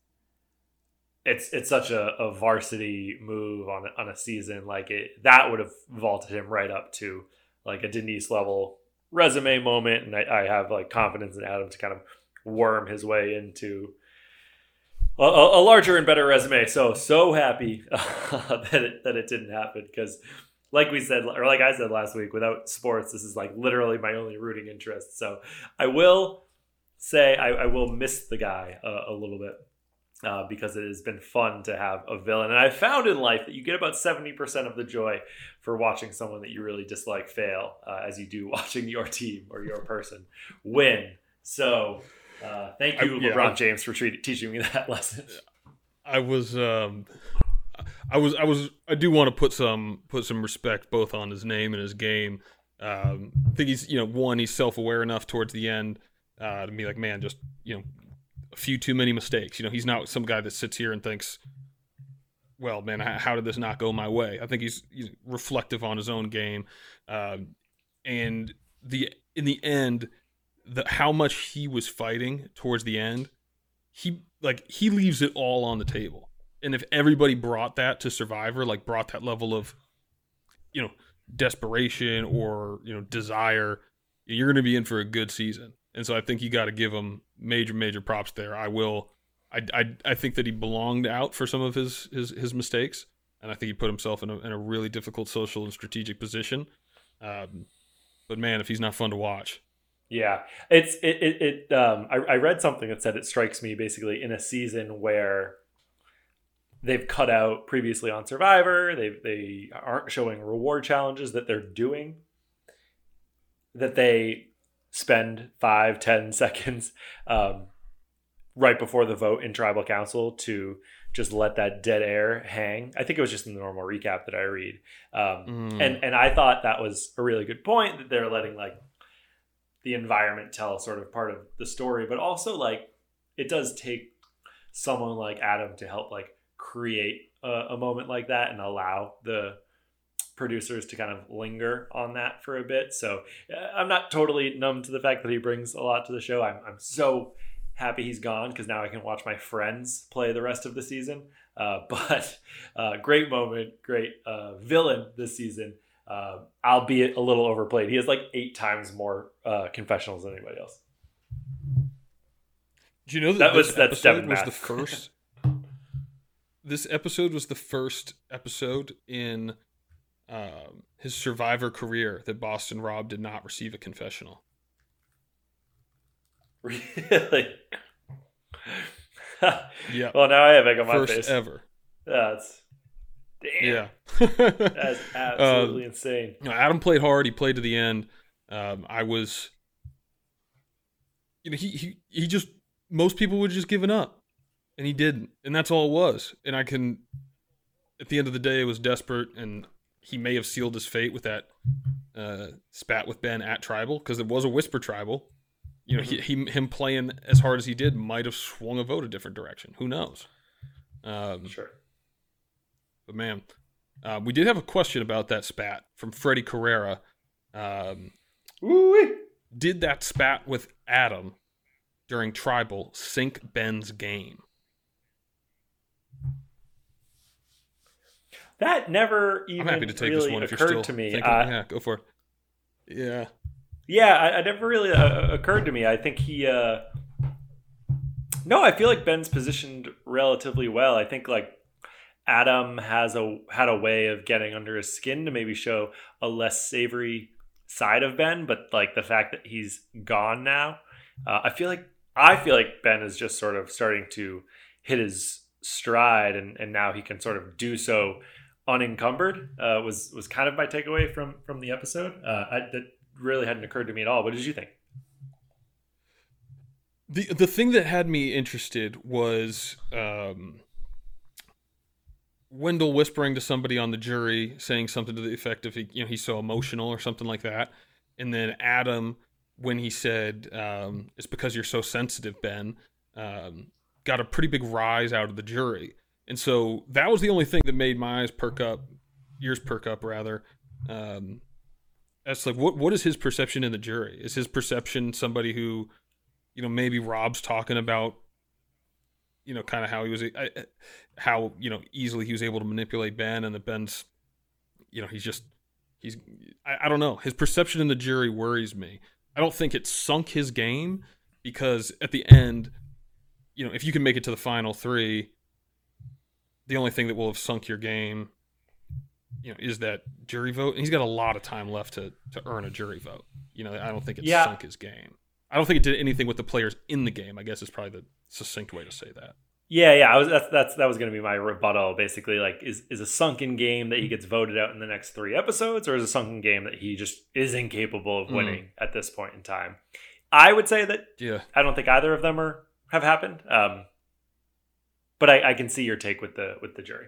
it's it's such a, a varsity move on on a season like it that would have vaulted him right up to like a Denise level resume moment, and I, I have like confidence in Adam to kind of worm his way into a, a larger and better resume. So so happy uh, that it that it didn't happen because. Like we said, or like I said last week, without sports, this is like literally my only rooting interest. So I will say I, I will miss the guy uh, a little bit uh, because it has been fun to have a villain. And I found in life that you get about 70% of the joy for watching someone that you really dislike fail uh, as you do watching your team or your person win. So uh, thank you, I, yeah, LeBron I, James, for treat, teaching me that lesson. I was. Um... I was, I was, I do want to put some, put some respect both on his name and his game. Um, I think he's, you know, one, he's self-aware enough towards the end uh, to be like, man, just, you know, a few too many mistakes. You know, he's not some guy that sits here and thinks, well, man, how did this not go my way? I think he's, he's reflective on his own game, um, and the in the end, the how much he was fighting towards the end, he like he leaves it all on the table. And if everybody brought that to Survivor, like brought that level of, you know, desperation or you know desire, you're going to be in for a good season. And so I think you got to give him major, major props there. I will. I, I, I think that he belonged out for some of his, his, his mistakes, and I think he put himself in a, in a really difficult social and strategic position. Um, but man, if he's not fun to watch, Yeah, it's it it, it um I, I read something that said it strikes me basically in a season where they've cut out previously on Survivor, they they aren't showing reward challenges that they're doing that they spend five ten seconds um, right before the vote in tribal council to just let that dead air hang. I think it was just in the normal recap that I read, um, mm. and and I thought that was a really good point that they're letting like the environment tell sort of part of the story, but also like it does take someone like Adam to help like create a, a moment like that and allow the producers to kind of linger on that for a bit. So uh, I'm not totally numb to the fact that he brings a lot to the show. I'm, I'm so happy he's gone because now I can watch my friends play the rest of the season. Uh, but uh, great moment, great uh, villain this season uh, albeit a little overplayed. He has like eight times more uh, confessionals than anybody else. Do you know that, that was that episode was the first? this episode was the first episode in um, his Survivor career that Boston Rob did not receive a confessional. Really? yeah. Well, now I have egg on my first face. ever. That's Damn. Yeah. That's absolutely um, insane. You know, Adam played hard. He played to the end. Um, I was, you know, he, he, he just, most people would have just given up and he didn't. And that's all it was. And I can, at the end of the day, it was desperate and he may have sealed his fate with that uh, spat with Ben at tribal because it was a whisper tribal. You know, mm-hmm. he, he, him playing as hard as he did might have swung a vote a different direction. Who knows? Um, sure. But man, uh, we did have a question about that spat from Freddie Carrera. Um, did that spat with Adam during Tribal sink Ben's game? That never even I'm happy to take really this one if you're still to me. Thinking, uh, yeah, go for it. Yeah. Yeah, I, I never really uh, occurred to me. I think he. Uh... No, I feel like Ben's positioned relatively well. I think like Adam has a had a way of getting under his skin to maybe show a less savory side of Ben, but like the fact that he's gone now, uh, I feel like I feel like Ben is just sort of starting to hit his stride, and and now he can sort of do so unencumbered. Uh, was was kind of my takeaway from from the episode. Uh, I, that really hadn't occurred to me at all. What did you think? The the thing that had me interested was. Um, Wendell whispering to somebody on the jury, saying something to the effect of, he, you know, he's so emotional or something like that. And then Adam, when he said, um, it's because you're so sensitive, Ben, um, got a pretty big rise out of the jury. And so that was the only thing that made my eyes perk up, ears perk up, rather. Um, that's like, what, what is his perception in the jury? Is his perception somebody who, you know, maybe Rob's talking about you know, kind of how he was, how you know easily he was able to manipulate Ben, and the Ben's, you know, he's just, he's, I, I don't know, his perception in the jury worries me. I don't think it sunk his game because at the end, you know, if you can make it to the final three, the only thing that will have sunk your game, you know, is that jury vote. And he's got a lot of time left to to earn a jury vote. You know, I don't think it yeah. sunk his game. I don't think it did anything with the players in the game. I guess is probably the succinct way to say that. Yeah, yeah, I was that's that's that was going to be my rebuttal. Basically, like, is is a sunken game that he gets voted out in the next three episodes, or is a sunken game that he just is incapable of mm. winning mm. at this point in time? I would say that. Yeah, I don't think either of them are have happened. Um, but I, I can see your take with the with the jury.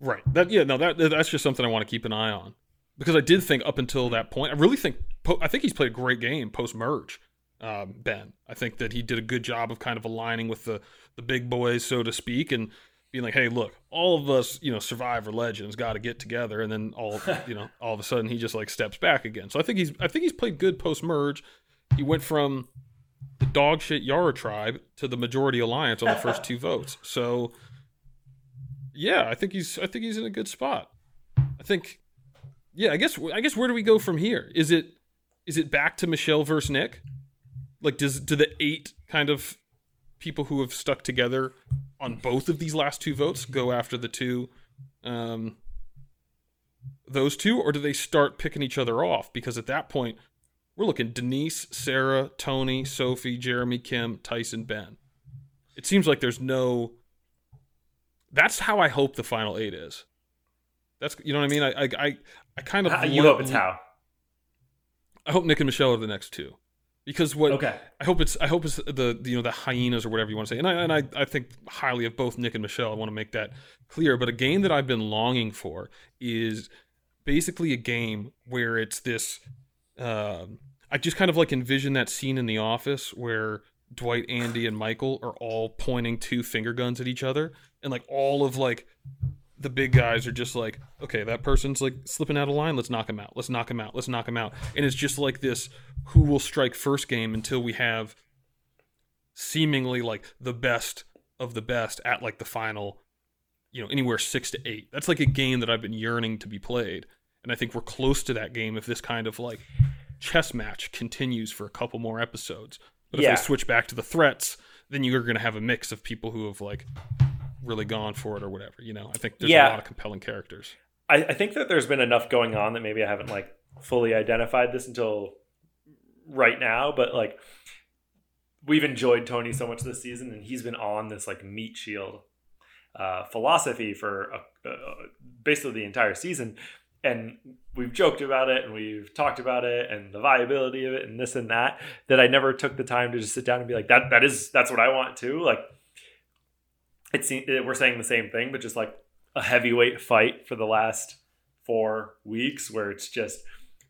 Right. That yeah. No. That that's just something I want to keep an eye on because I did think up until that point, I really think I think he's played a great game post merge um, Ben. I think that he did a good job of kind of aligning with the the big boys, so to speak, and being like, "Hey, look, all of us, you know, Survivor legends, got to get together." And then all, you know, all of a sudden he just like steps back again. So I think he's I think he's played good post merge. He went from the dog shit Yara tribe to the majority alliance on the first two votes. So yeah, I think he's I think he's in a good spot. I think yeah, I guess I guess where do we go from here? Is it is it back to Michelle versus Nick? like does do the eight kind of people who have stuck together on both of these last two votes go after the two um those two or do they start picking each other off because at that point we're looking Denise, Sarah, Tony, Sophie, Jeremy, Kim, Tyson, Ben. It seems like there's no. That's how I hope the final eight is. That's you know what I mean. I I I, I kind of you hope it's how. I hope Nick and Michelle are the next two because what okay. I hope it's I hope it's the you know the hyenas or whatever you want to say, and I and I, I think highly of both Nick and Michelle. I want to make that clear. But a game that I've been longing for is basically a game where it's this. Uh, I just kind of like envision that scene in The Office where Dwight, Andy, and Michael are all pointing two finger guns at each other, and like all of like the big guys are just like, okay, that person's like slipping out of line. Let's knock him out. Let's knock him out. Let's knock him out. And it's just like this who will strike first game until we have seemingly like the best of the best at like the final, you know, anywhere six to eight. That's like a game that I've been yearning to be played. And I think we're close to that game if this kind of like chess match continues for a couple more episodes. But if yeah. they switch back to the threats, then you're going to have a mix of people who have like really gone for it or whatever. You know, I think there's yeah. a lot of compelling characters. I, I think that there's been enough going on that maybe I haven't like fully identified this until right now, but like we've enjoyed Tony so much this season, and he's been on this like meat shield uh, philosophy for uh, basically the entire season. And we've joked about it and we've talked about it and the viability of it and this and that. That I never took the time to just sit down and be like, that that is that's what I want too. Like it's we're saying the same thing, but just like a heavyweight fight for the last four weeks, where it's just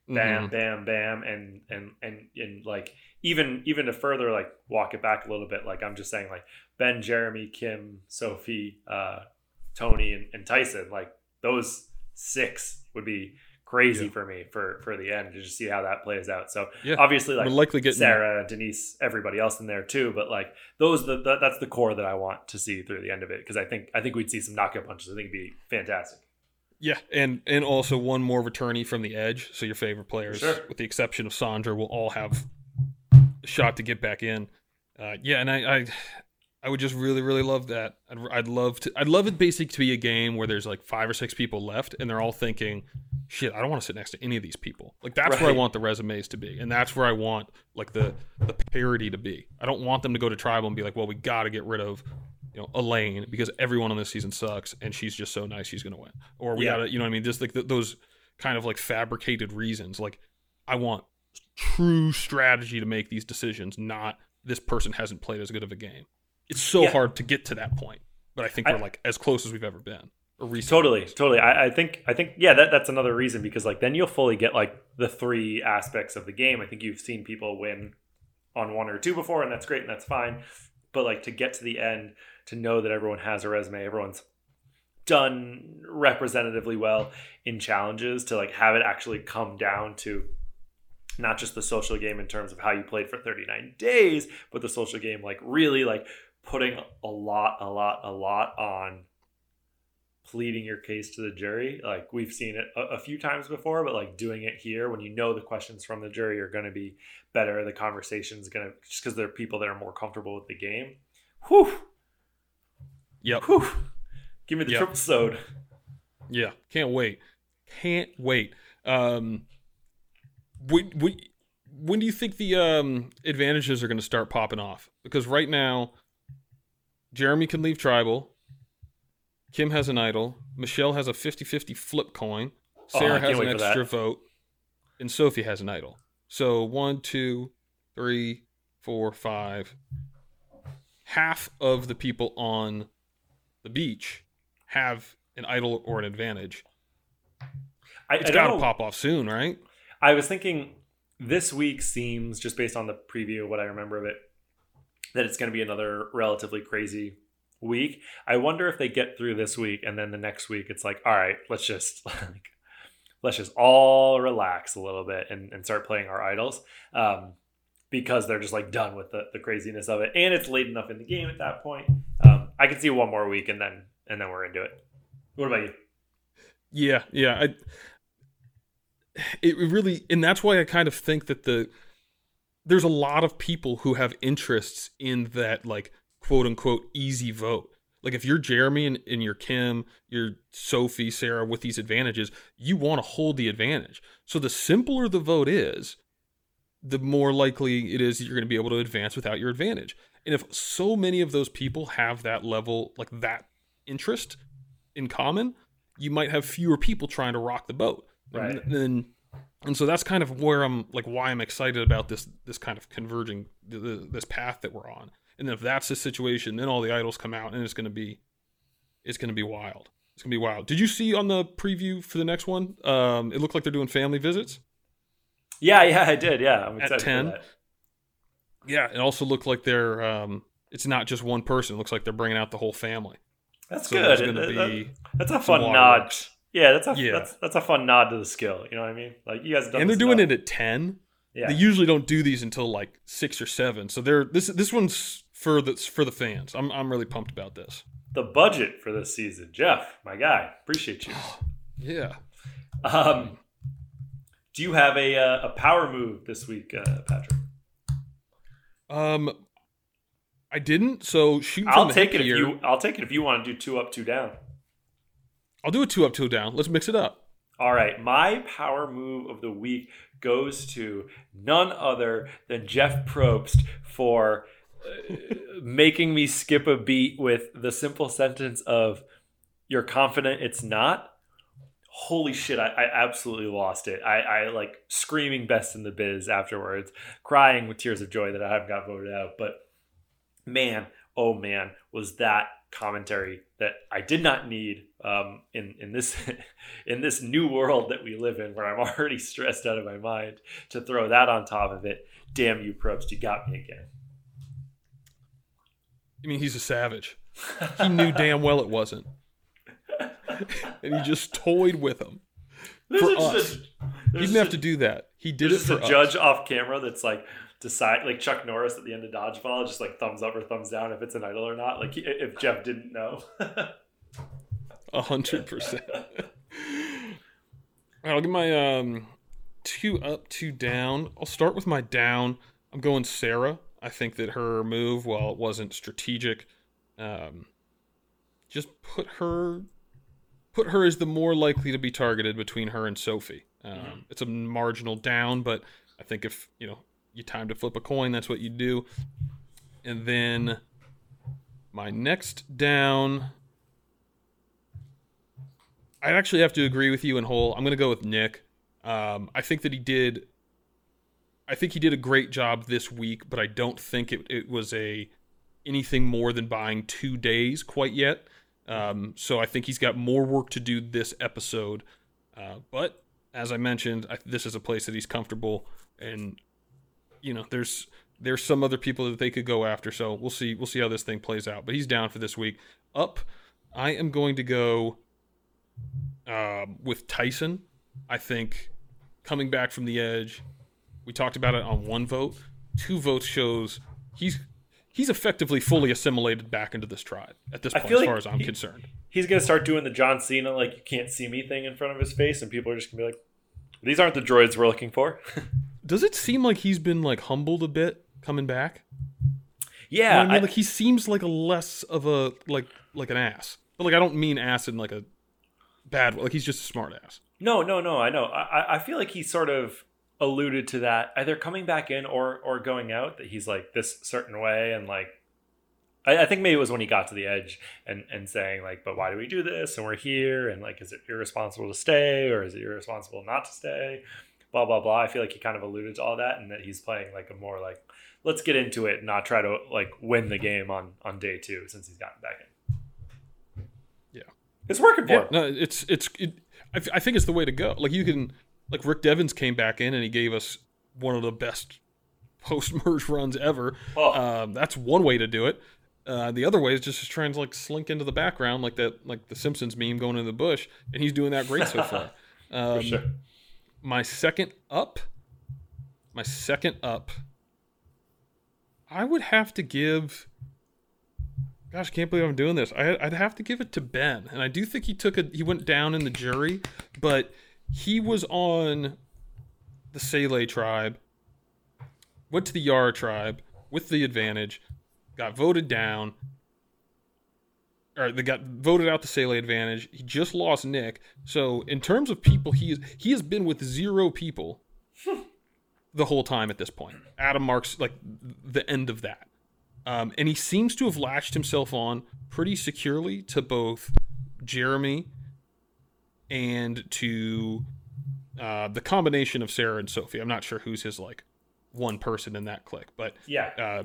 bam, mm-hmm. bam, bam, and and and and like even even to further like walk it back a little bit, like I'm just saying like Ben, Jeremy, Kim, Sophie, uh, Tony, and, and Tyson, like those six would be crazy yeah. for me for for the end to just see how that plays out. So yeah. obviously, like likely get Sarah, Denise, everybody else in there too. But like those, the, the, that's the core that I want to see through the end of it because I think I think we'd see some knockout punches. I think it'd be fantastic. Yeah, and and also one more returnee from the edge. So your favorite players, sure. with the exception of Sandra, will all have a shot to get back in. Uh, yeah, and I, I I would just really, really love that. I'd, I'd love to. I'd love it basically to be a game where there's like five or six people left, and they're all thinking, "Shit, I don't want to sit next to any of these people." Like that's right. where I want the resumes to be, and that's where I want like the the parity to be. I don't want them to go to tribal and be like, "Well, we got to get rid of." You know, Elaine because everyone on this season sucks, and she's just so nice, she's gonna win. Or we yeah. gotta, you know, what I mean, just like the, those kind of like fabricated reasons. Like, I want true strategy to make these decisions, not this person hasn't played as good of a game it's so yeah. hard to get to that point. But I think we're like as close as we've ever been. Totally, totally. I, I, think I think yeah, that, that's another reason because like then you'll fully get like the three aspects of the game. I think you've seen people win on one or two before, and that's great and that's fine. But like to get to the end, to know that everyone has a resume, everyone's done representatively well in challenges, to like have it actually come down to not just the social game in terms of how you played for 39 days, but the social game like really like putting a lot, a lot, a lot on pleading your case to the jury. Like we've seen it a, a, few times before, but like doing it here when you know the questions from the jury are going to be better, the conversation's going to just because they're people that are more comfortable with the game. Whew. Yep. Whew. Give me the yep. triple sode. Yeah, can't wait. Can't wait. Um, we, we, when do you think the um, advantages are going to start popping off? Because right now, Jeremy can leave tribal. Kim has an idol. Michelle has a 50 50 flip coin. Oh, Sarah oh, has an extra vote. And Sophie has an idol. So one, two, three, four, five. Half of the people on the beach have an idol or an advantage. I, it's got to pop off soon, right? I was thinking this week seems, just based on the preview, what I remember of it, that it's going to be another relatively crazy week. I wonder if they get through this week and then the next week it's like, all right, let's just like let's just all relax a little bit and, and start playing our idols. Um, because they're just like done with the, the craziness of it. And it's late enough in the game at that point. Um, I can see one more week and then and then we're into it. What about you? Yeah, yeah. I it really and that's why I kind of think that the there's a lot of people who have interests in that like quote unquote easy vote. Like if you're Jeremy and, and you're Kim, you're Sophie, Sarah with these advantages, you want to hold the advantage. So the simpler the vote is, the more likely it is that you're going to be able to advance without your advantage. And if so many of those people have that level, like that interest in common, you might have fewer people trying to rock the boat. Right. And, and, and so that's kind of where I'm like why I'm excited about this this kind of converging this path that we're on. And if that's the situation, then all the idols come out and it's going to be it's going to be wild. It's going to be wild. Did you see on the preview for the next one? Um, it looked like they're doing family visits. Yeah, yeah, I did. Yeah, I'm excited at ten. Yeah, it also looked like they're. Um, it's not just one person. It looks like they're bringing out the whole family. That's so good. Gonna it, be that's a fun nod. Works. Yeah, that's a yeah. That's, that's a fun nod to the skill. You know what I mean? Like you guys. and they're doing it at ten. Yeah. They usually don't do these until like six or seven. So they're this this one's for the for the fans. I'm I'm really pumped about this. The budget for this season, Jeff, my guy, appreciate you. yeah. Um, do you have a uh, a power move this week, uh, Patrick? Um, I didn't. So shoot. I'll take it if you. I'll take it if you want to do two up, two down. I'll do a two up, two down. Let's mix it up. All right. My power move of the week goes to none other than Jeff Probst for uh, making me skip a beat with the simple sentence of "You're confident it's not." holy shit, I, I absolutely lost it. I, I like screaming best in the biz afterwards, crying with tears of joy that I haven't got voted out. But man, oh man, was that commentary that I did not need um, in in this in this new world that we live in, where I'm already stressed out of my mind. To throw that on top of it, damn you, Probst, you got me again. I mean, he's a savage. He knew damn well it wasn't. and he just toyed with him this for us. Just, he didn't have to do that. He did it for a us. judge off camera that's like decide like Chuck Norris at the end of Dodgeball, just like thumbs up or thumbs down if it's an idol or not. Like if Jeff didn't know. A hundred percent. I'll give my um two up, two down. I'll start with my down. I'm going Sarah. I think that her move, while it wasn't strategic, um, just put her put her as the more likely to be targeted between her and Sophie. Um, mm-hmm. It's a marginal down, but I think if you know you time to flip a coin, that's what you do. And then my next down, I actually have to agree with you in whole. I'm going to go with Nick. Um, I think that he did. I think he did a great job this week, but I don't think it, it was a anything more than buying two days quite yet. Um, so I think he's got more work to do this episode. Uh, but as I mentioned, I, this is a place that he's comfortable, and you know, there's there's some other people that they could go after. So we'll see we'll see how this thing plays out. But he's down for this week. Up, I am going to go uh, with Tyson. I think coming back from the edge, we talked about it on one vote. Two votes shows he's he's effectively fully assimilated back into this tribe at this point, as far like as I'm he, concerned. He's gonna start doing the John Cena like you can't see me thing in front of his face, and people are just gonna be like, "These aren't the droids we're looking for." Does it seem like he's been like humbled a bit coming back? Yeah, you know I mean, I, like he seems like a less of a like like an ass, but like I don't mean ass in like a bad. Like he's just a smart ass. No, no, no. I know. I I feel like he's sort of alluded to that either coming back in or or going out that he's like this certain way and like I, I, think maybe it was when he got to the edge and and saying like but why do we do this and we're here and like is it irresponsible to stay or is it irresponsible not to stay blah blah blah I feel like he kind of alluded to all that and that he's playing like a more like let's get into it not try to like win the game on on day two since he's gotten back in it's working for yeah, him no it's it's it, I, I think it's the way to go like you can like Rick Devens came back in and he gave us one of the best post merge runs ever. Oh. Um, that's one way to do it. Uh, the other way is just trying to like slink into the background like that, like the Simpsons meme going in the bush, and he's doing that great so far. Um, sure. My second up, my second up, I would have to give. Gosh, I can't believe I'm doing this. I, I'd have to give it to Ben, and I do think he took a he went down in the jury, but he was on the Sele tribe, went to the Yara tribe with the advantage, got voted down, or they got voted out the Sele advantage. He just lost Nick. So in terms of people, he is he has been with zero people the whole time at this point. Adam marks like the end of that. Um, and he seems to have latched himself on pretty securely to both Jeremy and to uh, the combination of Sarah and Sophie. I'm not sure who's his like one person in that clique, but yeah, uh,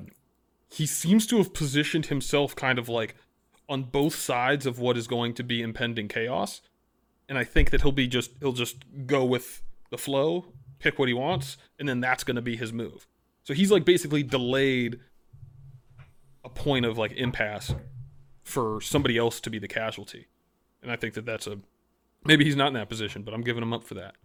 he seems to have positioned himself kind of like on both sides of what is going to be impending chaos. And I think that he'll be just he'll just go with the flow, pick what he wants, and then that's going to be his move. So he's like basically delayed a point of like impasse for somebody else to be the casualty. And I think that that's a maybe he's not in that position, but I'm giving him up for that.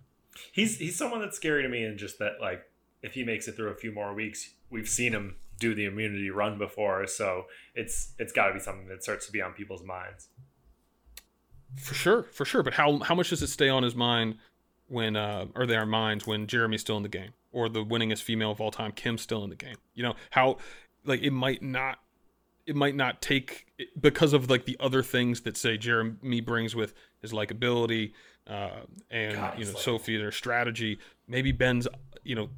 He's he's someone that's scary to me and just that like if he makes it through a few more weeks, we've seen him do the immunity run before, so it's it's got to be something that starts to be on people's minds. For sure, for sure. But how how much does it stay on his mind when uh or their minds when Jeremy's still in the game or the winningest female of all time Kim's still in the game? You know how like it might not it might not take because of like the other things that say Jeremy brings with his likability uh, and God, you know like... Sophie their strategy. Maybe Ben's you know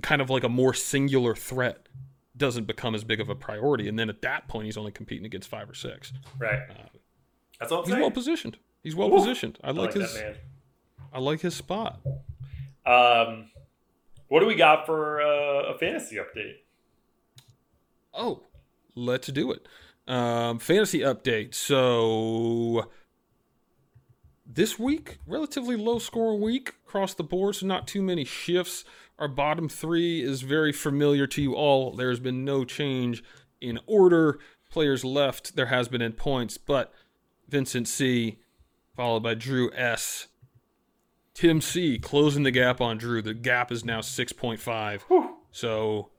kind of like a more singular threat doesn't become as big of a priority, and then at that point he's only competing against five or six. Right. Uh, That's all. he's well positioned. He's well Ooh, positioned. I like, I like his. I like his spot. Um, what do we got for uh, a fantasy update? Oh, let's do it. Um, fantasy update. So this week, relatively low score week across the board, so not too many shifts. Our bottom three is very familiar to you all. There's been no change in order. Players left, there has been in points, but Vincent C, followed by Drew S. Tim C closing the gap on Drew. The gap is now 6.5. So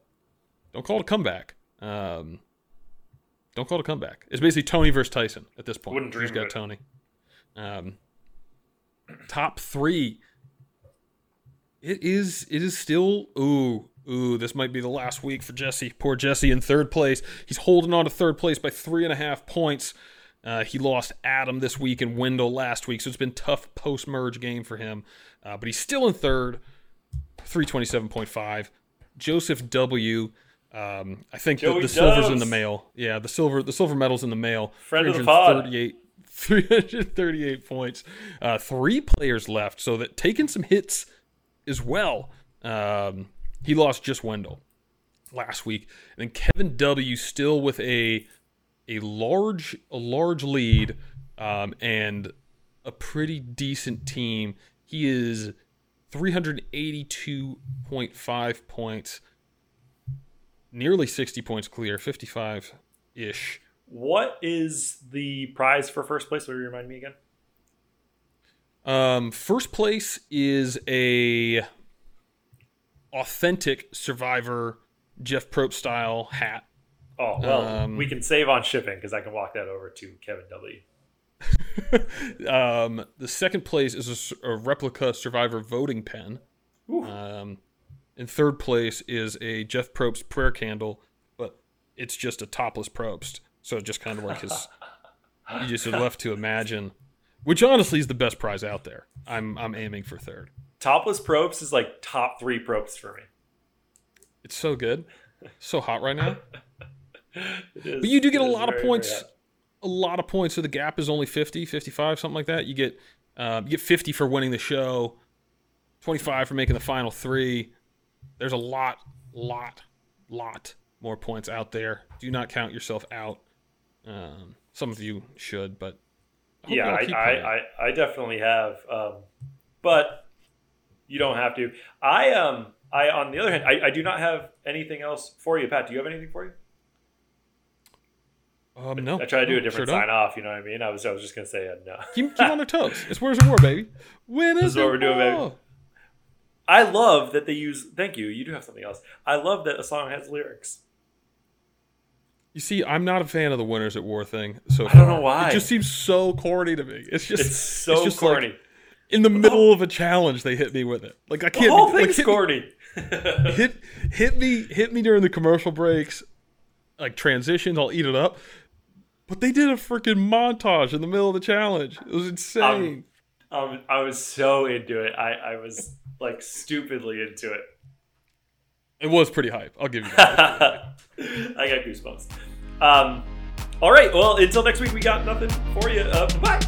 don't call it a comeback. Um, don't call it a comeback. It's basically Tony versus Tyson at this point. Wouldn't dream Who's got it. Tony? Um, top three. It is. It is still. Ooh, ooh. This might be the last week for Jesse. Poor Jesse in third place. He's holding on to third place by three and a half points. Uh, he lost Adam this week and Wendell last week, so it's been tough post merge game for him. Uh, but he's still in third, three twenty seven point five. Joseph W. Um, I think the, the silver's in the mail. Yeah, the silver the silver medal's in the mail. Friend of the pod. 338 points. Uh, three players left, so that taking some hits as well. Um, he lost just Wendell last week, and then Kevin W still with a a large a large lead um, and a pretty decent team. He is 382.5 points, nearly 60 points clear, 55 ish. What is the prize for first place? Will you remind me again? Um, first place is a authentic Survivor Jeff Probst style hat. Oh well, um, we can save on shipping because I can walk that over to Kevin W. um, the second place is a, a replica Survivor voting pen. Um, in third place is a Jeff Probst prayer candle, but it's just a topless Probst. So just kind of like his, you just are left to imagine, which honestly is the best prize out there. I'm I'm aiming for third. Topless Probst is like top three Probst for me. It's so good, so hot right now. but you do get a lot of points. A lot of points. So the gap is only 50, 55, something like that. You get um, you get 50 for winning the show, 25 for making the final three. There's a lot, lot, lot more points out there. Do not count yourself out. Um, some of you should, but I yeah, I, I, I, I, definitely have. Um, but you don't have to. I um I on the other hand, I, I do not have anything else for you, Pat. Do you have anything for you? Um, no. I try to do a different sure sign off. You know what I mean? I was I was just gonna say uh, no. keep, keep on their toes. It's Winners at War, baby. Winners this is what we're doing, baby. I love that they use. Thank you. You do have something else. I love that a song has lyrics. You see, I'm not a fan of the winners at war thing. So I don't know why. It just seems so corny to me. It's just it's so it's just corny. Like, in the middle of a challenge, they hit me with it. Like I can't. The whole thing's like, corny. hit hit me hit me during the commercial breaks, like transitions. I'll eat it up. But they did a freaking montage in the middle of the challenge. It was insane. Um, um, I was so into it. I, I was like stupidly into it. It was pretty hype. I'll give you that. I got goosebumps. Um, all right. Well, until next week, we got nothing for you. Uh, bye.